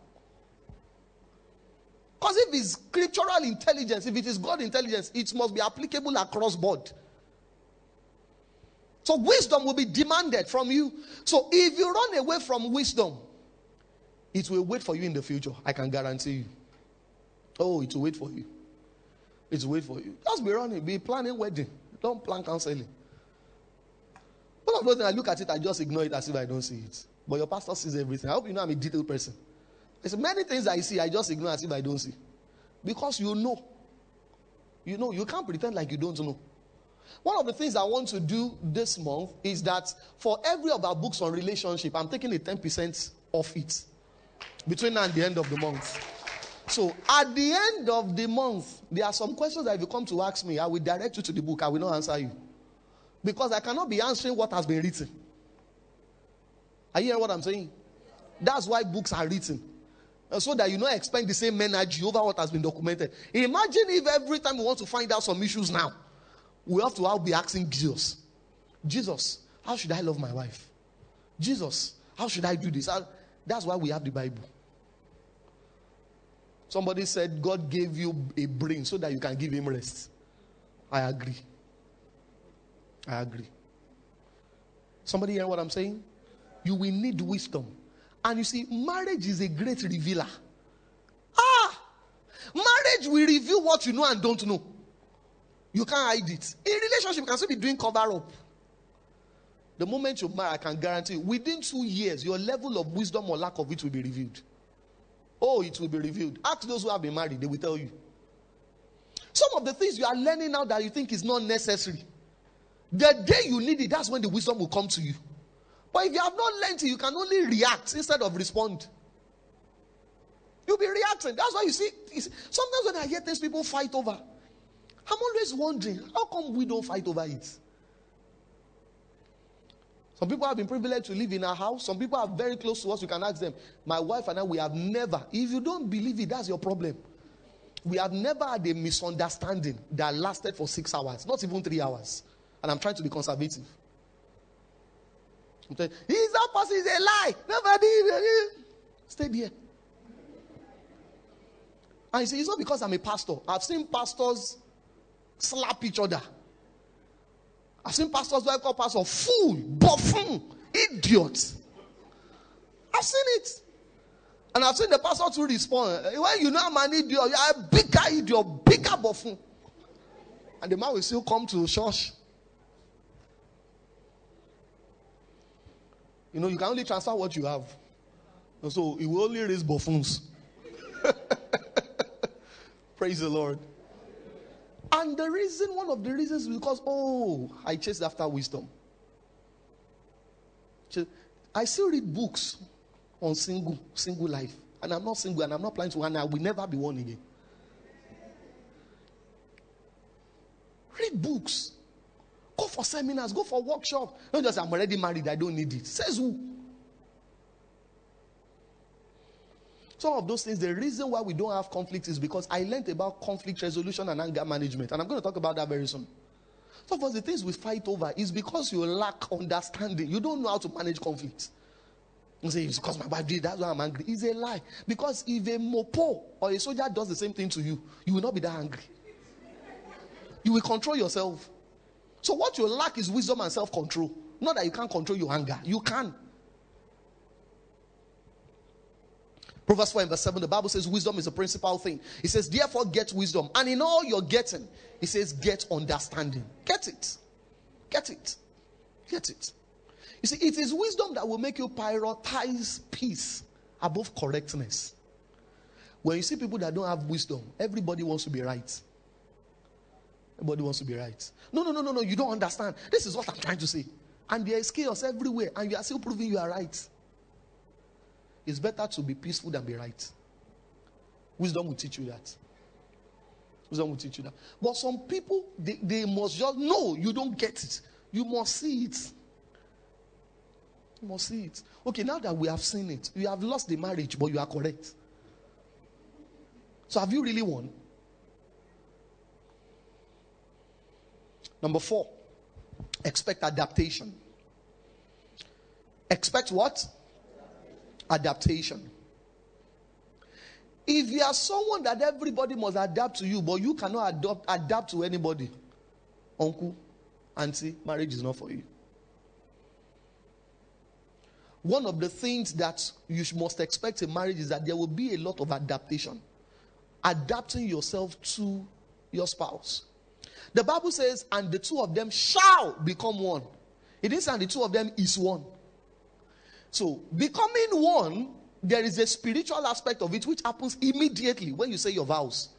Because if it's scriptural intelligence, if it is God intelligence, it must be applicable across board. So wisdom will be demanded from you. So if you run away from wisdom, it will wait for you in the future. I can guarantee you. Oh, it will wait for you. It will wait for you. Just be running, be planning wedding. Don't plan counseling. One of those things, I look at it, I just ignore it as if I don't see it. But your pastor sees everything. I hope you know I'm a detailed person. There's many things I see, I just ignore as if I don't see. Because you know. You know, you can't pretend like you don't know. One of the things I want to do this month is that for every of our books on relationship, I'm taking a 10% off it between now and the end of the month. So at the end of the month, there are some questions that if you come to ask me, I will direct you to the book. I will not answer you. Because I cannot be answering what has been written. Are you hearing what I'm saying? That's why books are written. So that you not expend the same energy over what has been documented. Imagine if every time we want to find out some issues now, we have to all be asking Jesus, Jesus, how should I love my wife? Jesus, how should I do this? That's why we have the Bible. Somebody said God gave you a brain so that you can give him rest. I agree. I agree. Somebody hear what I'm saying? You will need wisdom. And you see, marriage is a great revealer. Ah! Marriage will reveal what you know and don't know. You can't hide it. In relationship, you can still be doing cover up. The moment you marry, I can guarantee you, within two years, your level of wisdom or lack of it will be revealed. Oh, it will be revealed. Ask those who have been married, they will tell you. Some of the things you are learning now that you think is not necessary. The day you need it, that's when the wisdom will come to you. But if you have not learned it, you can only react instead of respond. You'll be reacting. That's why you see, sometimes when I hear things people fight over, I'm always wondering, how come we don't fight over it? Some people have been privileged to live in our house. Some people are very close to us. You can ask them. My wife and I, we have never, if you don't believe it, that's your problem. We have never had a misunderstanding that lasted for six hours, not even three hours. And I'm trying to be conservative. I'm saying, is that person is a lie. Nobody. Stay there. And you see, it's not because I'm a pastor. I've seen pastors slap each other. I've seen pastors who I call pastors fool, buffoon, idiot. I've seen it. And I've seen the pastor to respond. Eh, when you know I'm an idiot, you're a bigger idiot, bigger buffoon. And the man will still come to church. You know, you can only transfer what you have. So he will only raise buffoons. Praise the Lord. And the reason, one of the reasons, because, oh, I chased after wisdom. I still read books on single, single life. And I'm not single and I'm not planning to, and I will never be one again. Read books. Go for seminars, go for workshops. Don't just I'm already married, I don't need it. Says who? Some of those things, the reason why we don't have conflict is because I learned about conflict resolution and anger management. And I'm going to talk about that very soon. Some of the things we fight over is because you lack understanding. You don't know how to manage conflict. You say, it's because my wife did, that's why I'm angry. It's a lie. Because if a mopo or a soldier does the same thing to you, you will not be that angry. You will control yourself. So what you lack is wisdom and self-control. Not that you can't control your anger. You can. Proverbs 4 and verse 7, the Bible says wisdom is a principal thing. It says, therefore get wisdom. And in all you're getting, it says get understanding. Get it. Get it. Get it. You see, it is wisdom that will make you prioritize peace above correctness. When you see people that don't have wisdom, everybody wants to be right. Everybody wants to be right. No, no, no, no, no. You don't understand. This is what I'm trying to say. And there is chaos everywhere, and you are still proving you are right. It's better to be peaceful than be right. Wisdom will teach you that. Wisdom will teach you that. But some people, they, they must just know you don't get it. You must see it. You must see it. Okay, now that we have seen it, you have lost the marriage, but you are correct. So have you really won? Number four, expect adaptation. Expect what? Adaptation. If you are someone that everybody must adapt to you, but you cannot adopt, adapt to anybody, uncle, auntie, marriage is not for you. One of the things that you must expect in marriage is that there will be a lot of adaptation, adapting yourself to your spouse. The Bible says, and the two of them shall become one. It didn't say, the two of them is one. So, becoming one, there is a spiritual aspect of it which happens immediately when you say your vows.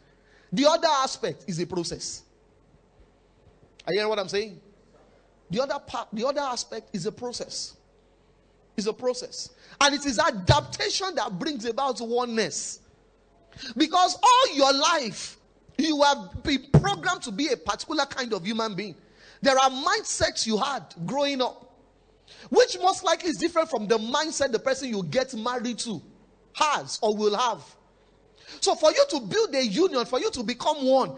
The other aspect is a process. Are you hearing what I'm saying? The other part, the other aspect is a process. Is a process. And it is adaptation that brings about oneness. Because all your life, you have been programmed to be a particular kind of human being. There are mindsets you had growing up which most likely is different from the mindset the person you get married to has or will have. So, for you to build a union, for you to become one,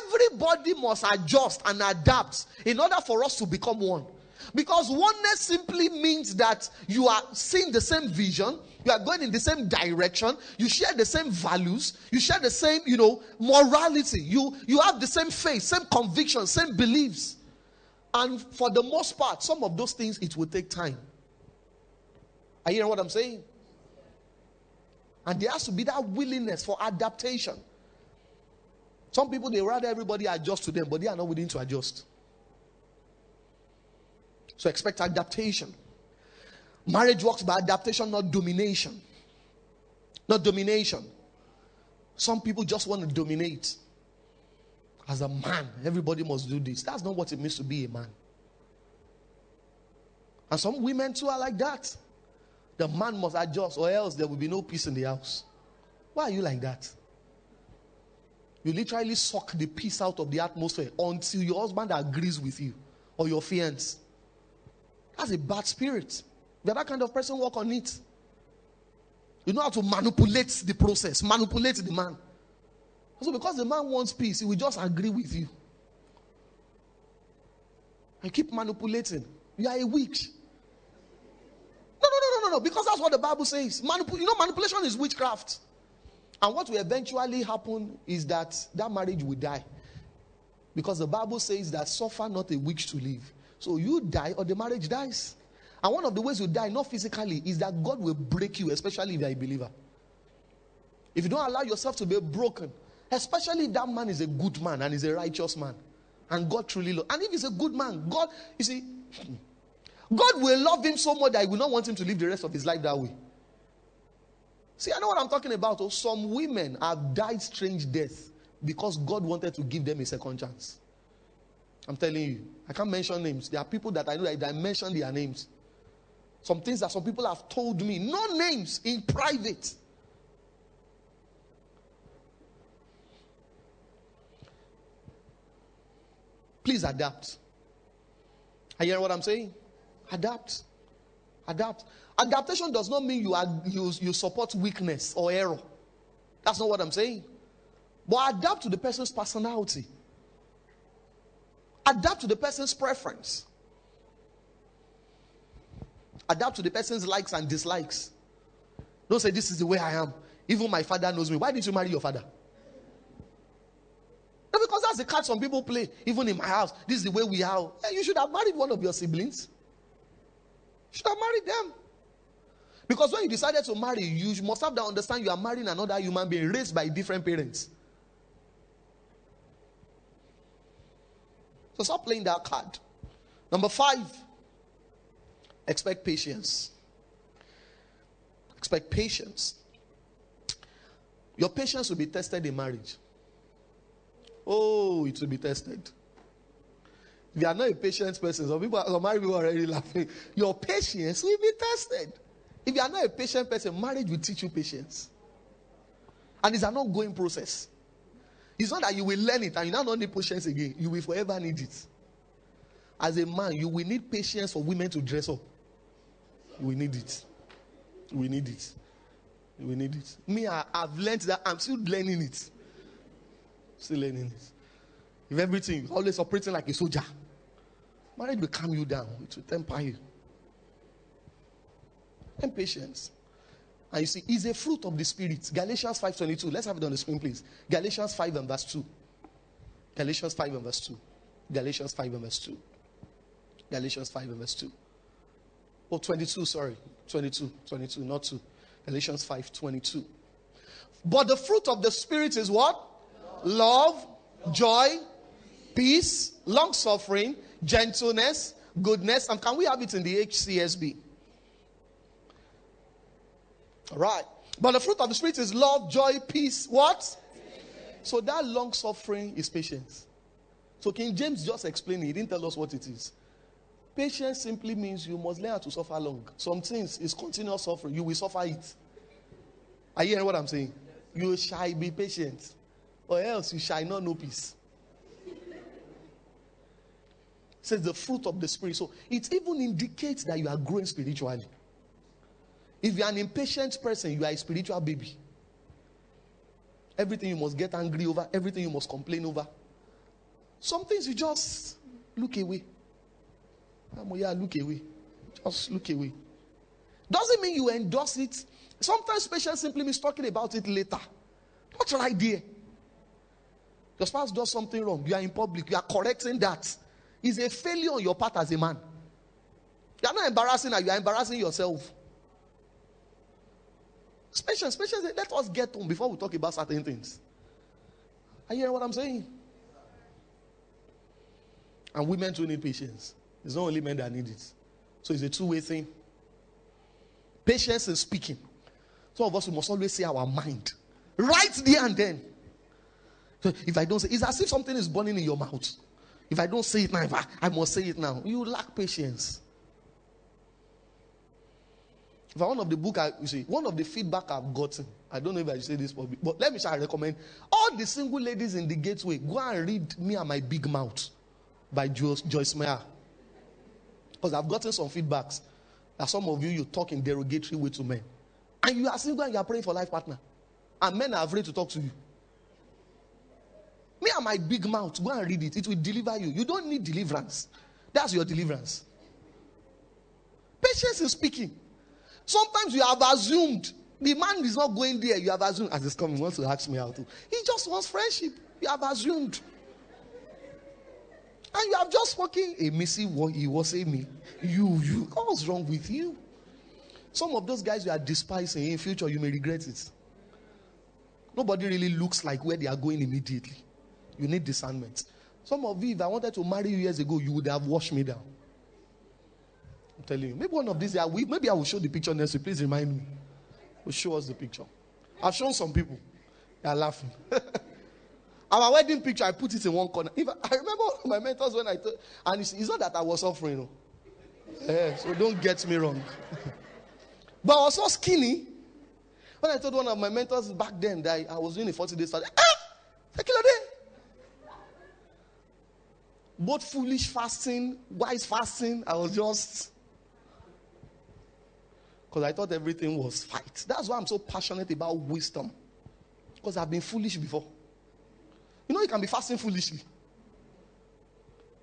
everybody must adjust and adapt in order for us to become one. Because oneness simply means that you are seeing the same vision, you are going in the same direction, you share the same values, you share the same, you know, morality, you you have the same faith, same conviction, same beliefs. And for the most part, some of those things it will take time. Are you hearing what I'm saying? And there has to be that willingness for adaptation. Some people they rather everybody adjust to them, but they are not willing to adjust. So expect adaptation. Marriage works by adaptation, not domination. Not domination. Some people just want to dominate. As a man, everybody must do this. That's not what it means to be a man. And some women too are like that. The man must adjust, or else there will be no peace in the house. Why are you like that? You literally suck the peace out of the atmosphere until your husband agrees with you or your fiance. That's a bad spirit. You're that kind of person, work on it. You know how to manipulate the process, manipulate the man. So, because the man wants peace, he will just agree with you. And keep manipulating. You are a witch. No, no, no, no, no, no. Because that's what the Bible says. Manip- you know, manipulation is witchcraft. And what will eventually happen is that that marriage will die. Because the Bible says that suffer not a witch to live. So you die or the marriage dies. And one of the ways you die, not physically, is that God will break you, especially if you are a believer. If you don't allow yourself to be broken, Especially if that man is a good man and is a righteous man. And God truly loves. And if he's a good man, God, you see, God will love him so much that he will not want him to live the rest of his life that way. See, I know what I'm talking about. Oh, some women have died strange deaths because God wanted to give them a second chance. I'm telling you. I can't mention names. There are people that I know that I mention their names. Some things that some people have told me, no names in private. Please adapt. Are you hearing what I'm saying? Adapt. Adapt. Adaptation does not mean you, you, you support weakness or error. That's not what I'm saying. But adapt to the person's personality. Adapt to the person's preference. Adapt to the person's likes and dislikes. Don't say, This is the way I am. Even my father knows me. Why didn't you marry your father? Because that's the card some people play. Even in my house, this is the way we are. Hey, you should have married one of your siblings. You should have married them. Because when you decided to marry, you must have to understand you are marrying another human being raised by different parents. So stop playing that card. Number five, expect patience. Expect patience. Your patience will be tested in marriage. Oh, it will be tested. If you are not a patient person, some people, some married people are already laughing. Your patience will be tested. If you are not a patient person, marriage will teach you patience. And it's an ongoing process. It's not that you will learn it and you now don't need patience again. You will forever need it. As a man, you will need patience for women to dress up. Will need it. We need it. We need it. Me, I, have learned that. I'm still learning it. Still learning this. If everything always operating like a soldier, marriage will calm you down. It will temper you. And patience. And you see, it's a fruit of the spirit. Galatians 5:22. Let's have it on the screen, please. Galatians 5 and verse 2. Galatians 5 and verse 2. Galatians 5 and verse 2. Galatians 5 and verse 2. Oh, 22, sorry. 22, 22, not 2. Galatians 5, 22. But the fruit of the Spirit is what? Love, joy, peace, long suffering, gentleness, goodness. And can we have it in the HCSB? All right. But the fruit of the Spirit is love, joy, peace. What? So that long suffering is patience. So King James just explained it. He didn't tell us what it is. Patience simply means you must learn how to suffer long. Some things is continuous suffering. You will suffer it. Are you hearing what I'm saying? You shall be patient, or else you shall not know peace. Says the fruit of the spirit. So it even indicates that you are growing spiritually. If you are an impatient person, you are a spiritual baby. Everything you must get angry over, everything you must complain over. Some things you just look away. Yeah, look away. Just look away. Doesn't mean you endorse it. Sometimes patience simply means talking about it later. Not right there. Your spouse does something wrong. You are in public. You are correcting that. It's a failure on your part as a man. You are not embarrassing her. You are embarrassing yourself. Patience, patience. Let us get on before we talk about certain things. Are you hearing what I'm saying? And women too need patience. It's not only men that need it. So it's a two way thing. Patience in speaking. Some of us we must always say our mind. Right there and then. If I don't say it's as if something is burning in your mouth. If I don't say it now, I, I must say it now. You lack patience. If one of the book, I, you see, one of the feedback I've gotten, I don't know if I should say this, but, let me shall recommend all the single ladies in the gateway go and read Me and My Big Mouth by Joyce, Joyce Meyer. Because I've gotten some feedbacks that some of you you talk in derogatory way to men, and you are single and you are praying for life partner, and men are afraid to talk to you. Me and my big mouth, go and read it. It will deliver you. You don't need deliverance. That's your deliverance. Patience in speaking. Sometimes you have assumed the man is not going there. You have assumed, as he's coming, wants to ask me out. He just wants friendship. You have assumed. And you have just spoken a missy what he was saying me. You, you, what's wrong with you? Some of those guys you are despising in future, you may regret it. Nobody really looks like where they are going immediately. You need discernment. Some of you, if I wanted to marry you years ago, you would have washed me down. I'm telling you. Maybe one of these, maybe I will show the picture next week. Please remind me. Will show us the picture. I've shown some people. They are laughing. Our wedding picture, I put it in one corner. If I, I remember my mentors when I told, and it's, it's, not that I was suffering. No. Yeah, so don't get me wrong. but I was so skinny. When I told one of my mentors back then that I, was doing a 40 days fast, ah. Both foolish fasting, wise fasting, I was just because I thought everything was fight. That's why I'm so passionate about wisdom. Because I've been foolish before. You know, you can be fasting foolishly.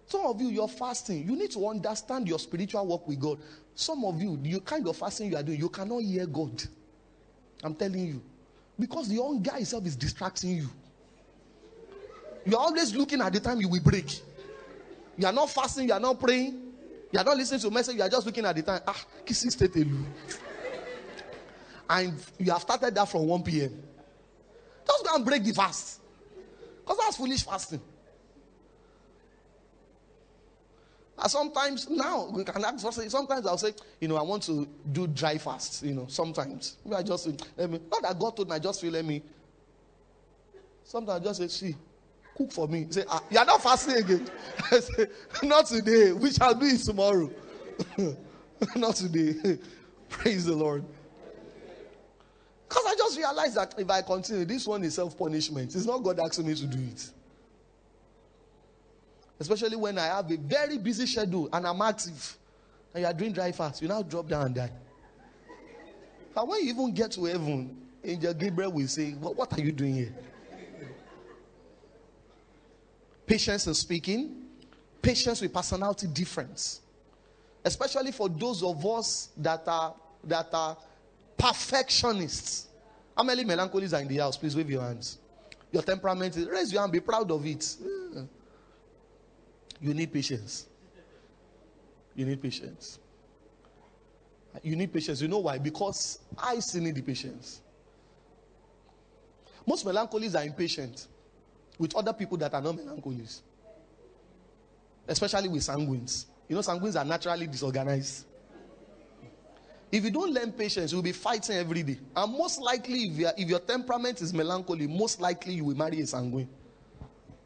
Some of you, you're fasting. You need to understand your spiritual work with God. Some of you, the kind of fasting you are doing, you cannot hear God. I'm telling you. Because the hunger itself is distracting you. You're always looking at the time you will break. You are not fasting, you are not praying, you are not listening to message, you are just looking at the time. Ah, kissing state And you have started that from 1 p.m. Just go and break the fast. Because that's foolish fasting. And sometimes now we can ask sometimes I'll say, you know, I want to do dry fast, you know, sometimes. We are just let me not that God told me, I just feel let me. Sometimes I just say, see, cook for me. Say, ah, you're not fasting again. I say, not today. We shall do it tomorrow. not today. Praise the Lord. Because I just realized that if I continue, this one is self punishment. It's not God asking me to do it. Especially when I have a very busy schedule and I'm active. And you are doing dry fast. You now drop down and die. But when you even get to heaven, Angel Gabriel will say, what are you doing here? Patience in speaking, patience with personality difference. Especially for those of us that are that are perfectionists. How many melancholies are in the house? Please wave your hands. Your temperament is raise your hand, be proud of it. You need patience. You need patience. You need patience. You know why? Because I still need the patience. Most melancholies are impatient with other people that are not melancholies, especially with sanguines. You know, sanguines are naturally disorganized. If you don't learn patience, you'll be fighting every day. And most likely, if, if your temperament is melancholy, most likely you will marry a sanguine.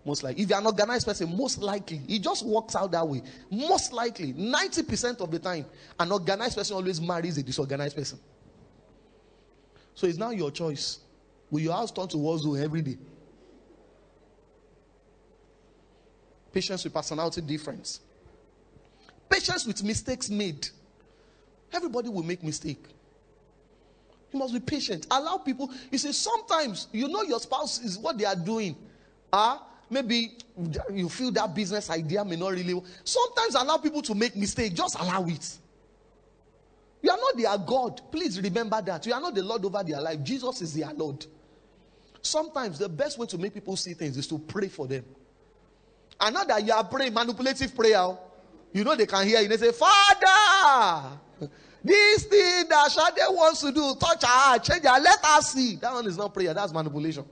Most likely. If you're an organized person, most likely. It just works out that way. Most likely. 90% of the time, an organized person always marries a disorganized person. So it's now your choice. Will your house turn to war zone every day? Patience with personality difference. Patience with mistakes made. Everybody will make mistake. You must be patient. Allow people. You see, sometimes you know your spouse is what they are doing. Ah, uh, maybe you feel that business idea may not really. Sometimes allow people to make mistake. Just allow it. You are not their God. Please remember that. You are not the Lord over their life. Jesus is their Lord. Sometimes the best way to make people see things is to pray for them. And not that you are praying manipulative prayer. You know they can hear you. They say, Father, this thing that Shade wants to do, touch her heart, change her, let her see. That one is not prayer, that's manipulation.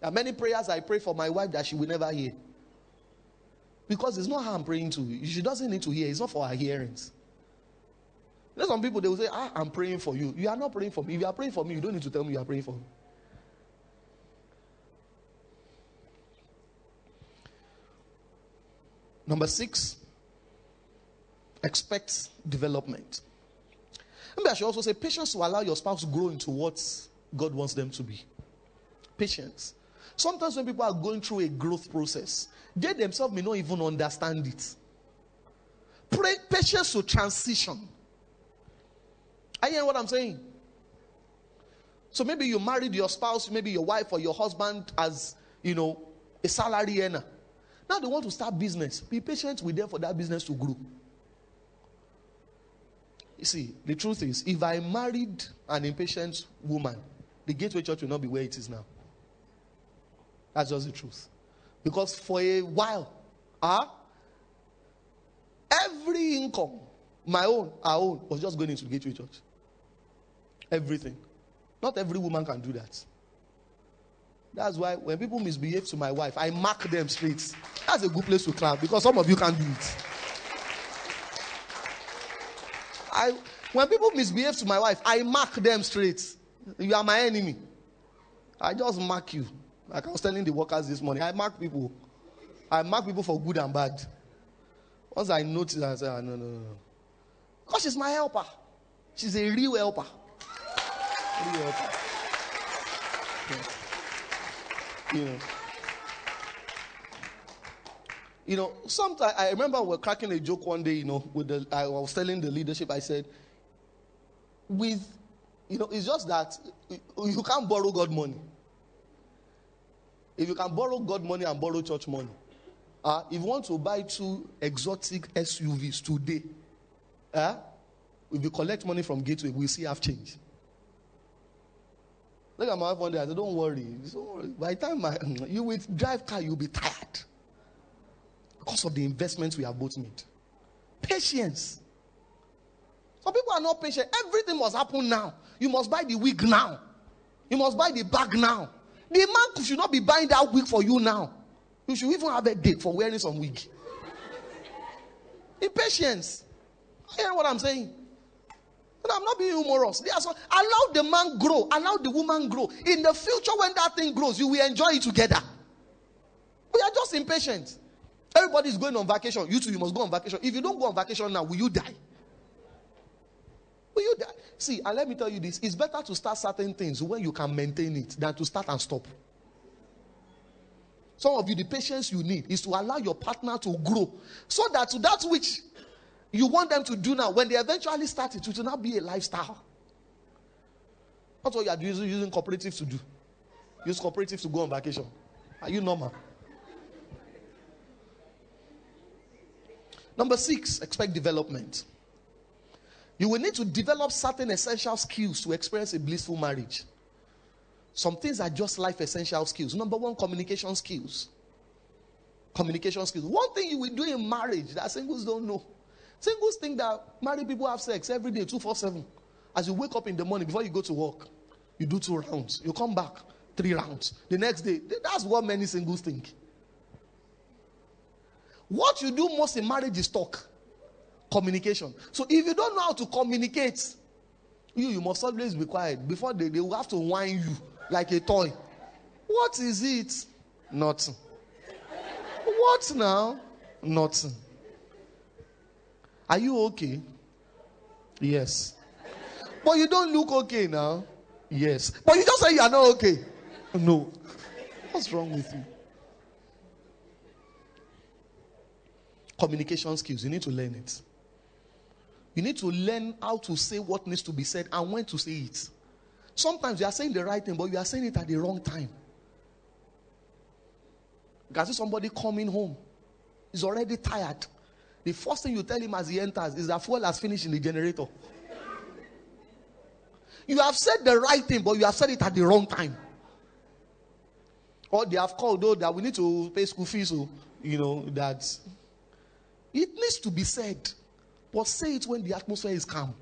There are many prayers I pray for my wife that she will never hear. Because it's not her I'm praying to. She doesn't need to hear. It's not for her hearings. There's some people they will say, ah, I'm praying for you. You are not praying for me. If you are praying for me, you don't need to tell me you are praying for me. Number six, expect development. Maybe I should also say patience to allow your spouse to grow into what God wants them to be. Patience. Sometimes when people are going through a growth process, they themselves may not even understand it. Pray, patience to transition. Are you hearing what I'm saying? So maybe you married your spouse, maybe your wife or your husband as, you know, a salary earner. Now they want to start business. Be patient with them for that business to grow. You see, the truth is, if I married an impatient woman, the gateway church will not be where it is now. That's just the truth. Because for a while, ah, uh, every income, my own, our own, was just going into the gateway church. Everything. Not every woman can do that. That's why when people misbehave to my wife, I mark them straight. That's a good place to clap because some of you can't do it. I, when people misbehave to my wife, I mark them straight. You are my enemy. I just mark you. Like I was telling the workers this morning, I mark people. I mark people for good and bad. Once I notice, I say, oh, no, no, no. Because she's my helper. She's a real helper. Real helper. Yeah. You know. You know, sometimes I remember we are cracking a joke one day, you know, with the I was telling the leadership, I said, with you know, it's just that you can't borrow God money. If you can borrow God money and borrow church money, Uh, if you want to buy two exotic SUVs today, uh, if you collect money from Gateway, we see have change. Look at my wife one day. I said, Don't worry. Don't worry. By the time I, mm, you will drive car, you'll be tired. Because of the investments we have both made. Patience. Some people are not patient. Everything must happen now. You must buy the wig now. You must buy the bag now. The man should not be buying that wig for you now. You should even have a date for wearing some wig. Impatience. Hear what I'm saying? But I'm not being humorous. Allow the man grow. Allow the woman grow. In the future, when that thing grows, you will enjoy it together. We are just impatient. Everybody is going on vacation. You too, you must go on vacation. If you don't go on vacation now, will you die? Will you die? See, and let me tell you this it's better to start certain things when you can maintain it than to start and stop. Some of you, the patience you need is to allow your partner to grow so that that which you want them to do now, when they eventually start it, it will not be a lifestyle. That's what you are using, using cooperatives to do. Use cooperatives to go on vacation. Are you normal? Number six, expect development. You will need to develop certain essential skills to experience a blissful marriage. Some things are just life essential skills. Number one, communication skills. Communication skills. One thing you will do in marriage that singles don't know. Singles think that married people have sex every day, 247. As you wake up in the morning before you go to work, you do two rounds. You come back, three rounds. The next day, that's what many singles think. What you do most in marriage is talk, communication. So if you don't know how to communicate, you you must always be quiet. Before they, they will have to whine you like a toy. What is it? Nothing. What now? Nothing. Are you okay? Yes. But you don't look okay now. Yes. But you just say you are not okay. No. What's wrong with you? Communication skills. You need to learn it. You need to learn how to say what needs to be said and when to say it. Sometimes you are saying the right thing, but you are saying it at the wrong time. You can see somebody coming home. He's already tired. The first thing you tell him as he enters is that fuel has finished in the generator. You have said the right thing, but you have said it at the wrong time. Or they have called, though, that we need to pay school fees, so, you know, that it needs to be said, but say it when the atmosphere is calm.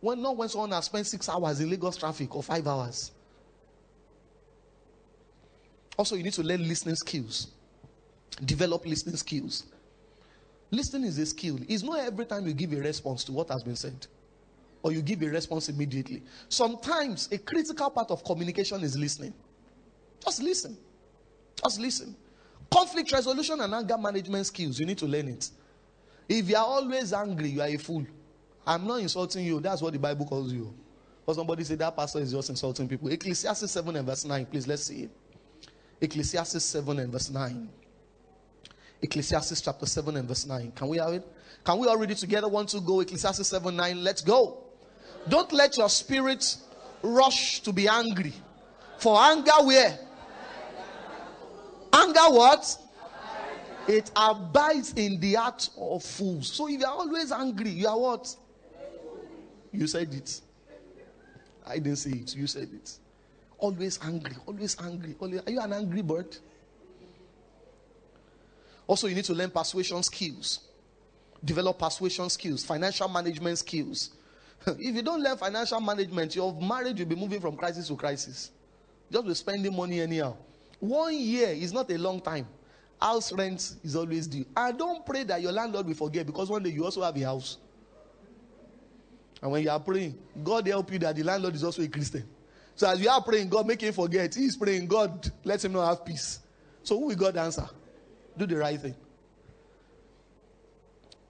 When not when someone has spent six hours in Lagos traffic or five hours. Also, you need to learn listening skills. Develop listening skills. Listening is a skill. It's not every time you give a response to what has been said or you give a response immediately. Sometimes a critical part of communication is listening. Just listen. Just listen. Conflict resolution and anger management skills, you need to learn it. If you are always angry, you are a fool. I'm not insulting you. That's what the Bible calls you. Or somebody said that pastor is just insulting people. Ecclesiastes 7 and verse 9. Please, let's see it. Ecclesiastes 7 and verse 9. Ecclesiastes chapter 7 and verse 9. Can we have it? Can we all read it together? One, two, go. Ecclesiastes 7 9. Let's go. Don't let your spirit rush to be angry. For anger, where? Anger what? It abides in the heart of fools. So if you are always angry, you are what? You said it. I didn't say it. You said it. Always angry. Always angry. Always, are you an angry bird? Also, you need to learn persuasion skills. Develop persuasion skills, financial management skills. if you don't learn financial management, your marriage will be moving from crisis to crisis. Just be spending money anyhow. One year is not a long time. House rent is always due. And don't pray that your landlord will forget because one day you also have a house. And when you are praying, God help you that the landlord is also a Christian. So as you are praying, God make him forget. He is praying, God let him not have peace. So who will God answer? Do the right thing.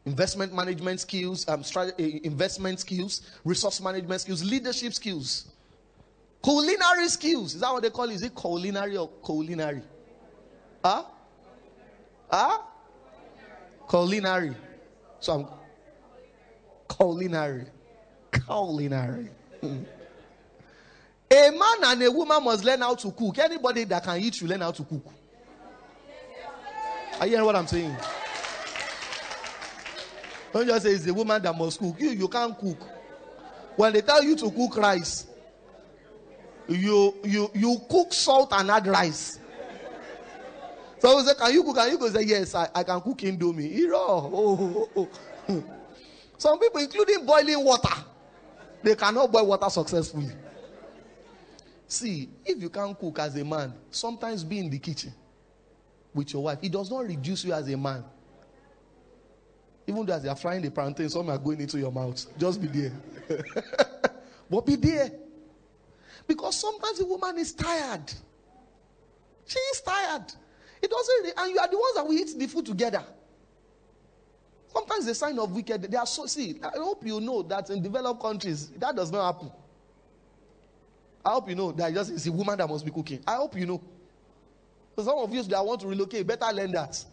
Investment management skills, um, eh, investment skills, resource management skills, leadership skills. Culinary skills. Is that what they call it? Is it culinary or culinary? Huh? Huh? Culinary. So I'm culinary. Culinary. a man and a woman must learn how to cook. Anybody that can eat should learn how to cook. Are you hearing what I'm saying? Don't just say it's a woman that must cook. You, you can't cook. When they tell you to cook rice, you you you cook salt and add rice. So we say, Can you cook? Can you go? Say, Yes, I, I can cook indomie. Oh, oh, oh. Some people, including boiling water, they cannot boil water successfully. See, if you can't cook as a man, sometimes be in the kitchen with your wife. It does not reduce you as a man. Even though as they are frying the plantain, some are going into your mouth. Just be there. but be there. Because sometimes the woman is tired. She is tired. It doesn't, and you are the ones that we eat the food together. Sometimes the sign of wicked, they are so, see, I hope you know that in developed countries, that does not happen. I hope you know that just it's a woman that must be cooking. I hope you know. So some of you that want to relocate, better learn that.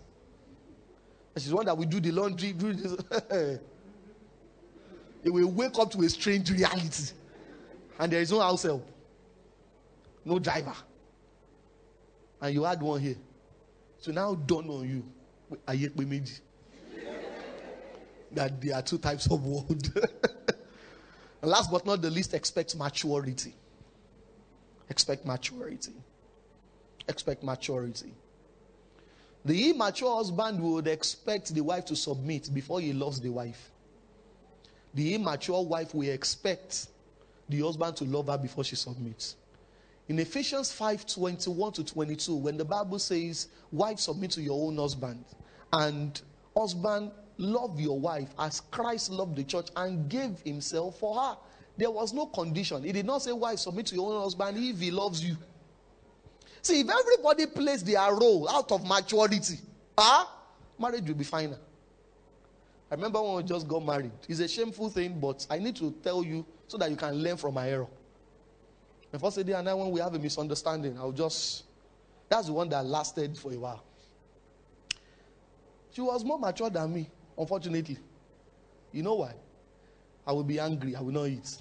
She's one that will do the laundry, this. they will wake up to a strange reality. And there is no house help, no driver. And you had one here. So now dawn on you. We made that there are two types of world. last but not the least, expect maturity. Expect maturity. Expect maturity. The immature husband would expect the wife to submit before he loves the wife. The immature wife will expect the husband to love her before she submits. In Ephesians 5 21 to 22, when the Bible says, Wife, submit to your own husband, and husband, love your wife as Christ loved the church and gave himself for her. There was no condition. He did not say, Wife, submit to your own husband if he loves you. See, if everybody plays their role out of maturity, ah, marriage will be finer. I remember when we just got married. It's a shameful thing, but I need to tell you so that you can learn from my error. The first day and then when we have a misunderstanding, I'll just that's the one that lasted for a while. She was more mature than me, unfortunately. You know why? I will be angry, I will not eat.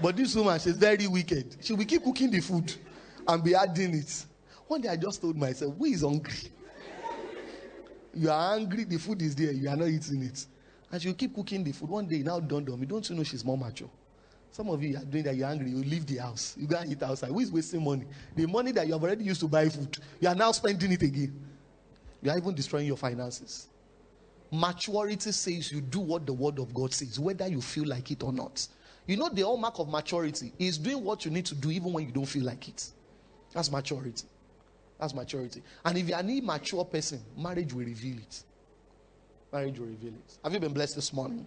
But this woman, she's very wicked. She will keep cooking the food and be adding it. One day I just told myself, who is hungry? You are hungry, the food is there, you are not eating it. And she will keep cooking the food. One day now on me, don't you know she's more mature? Some of you are doing that, you're angry, you leave the house. You go and eat outside. Who is wasting money? The money that you have already used to buy food, you are now spending it again. You are even destroying your finances. Maturity says you do what the word of God says, whether you feel like it or not. You know, the hallmark of maturity is doing what you need to do even when you don't feel like it. That's maturity. That's maturity. And if you're an immature person, marriage will reveal it. Marriage will reveal it. Have you been blessed this morning?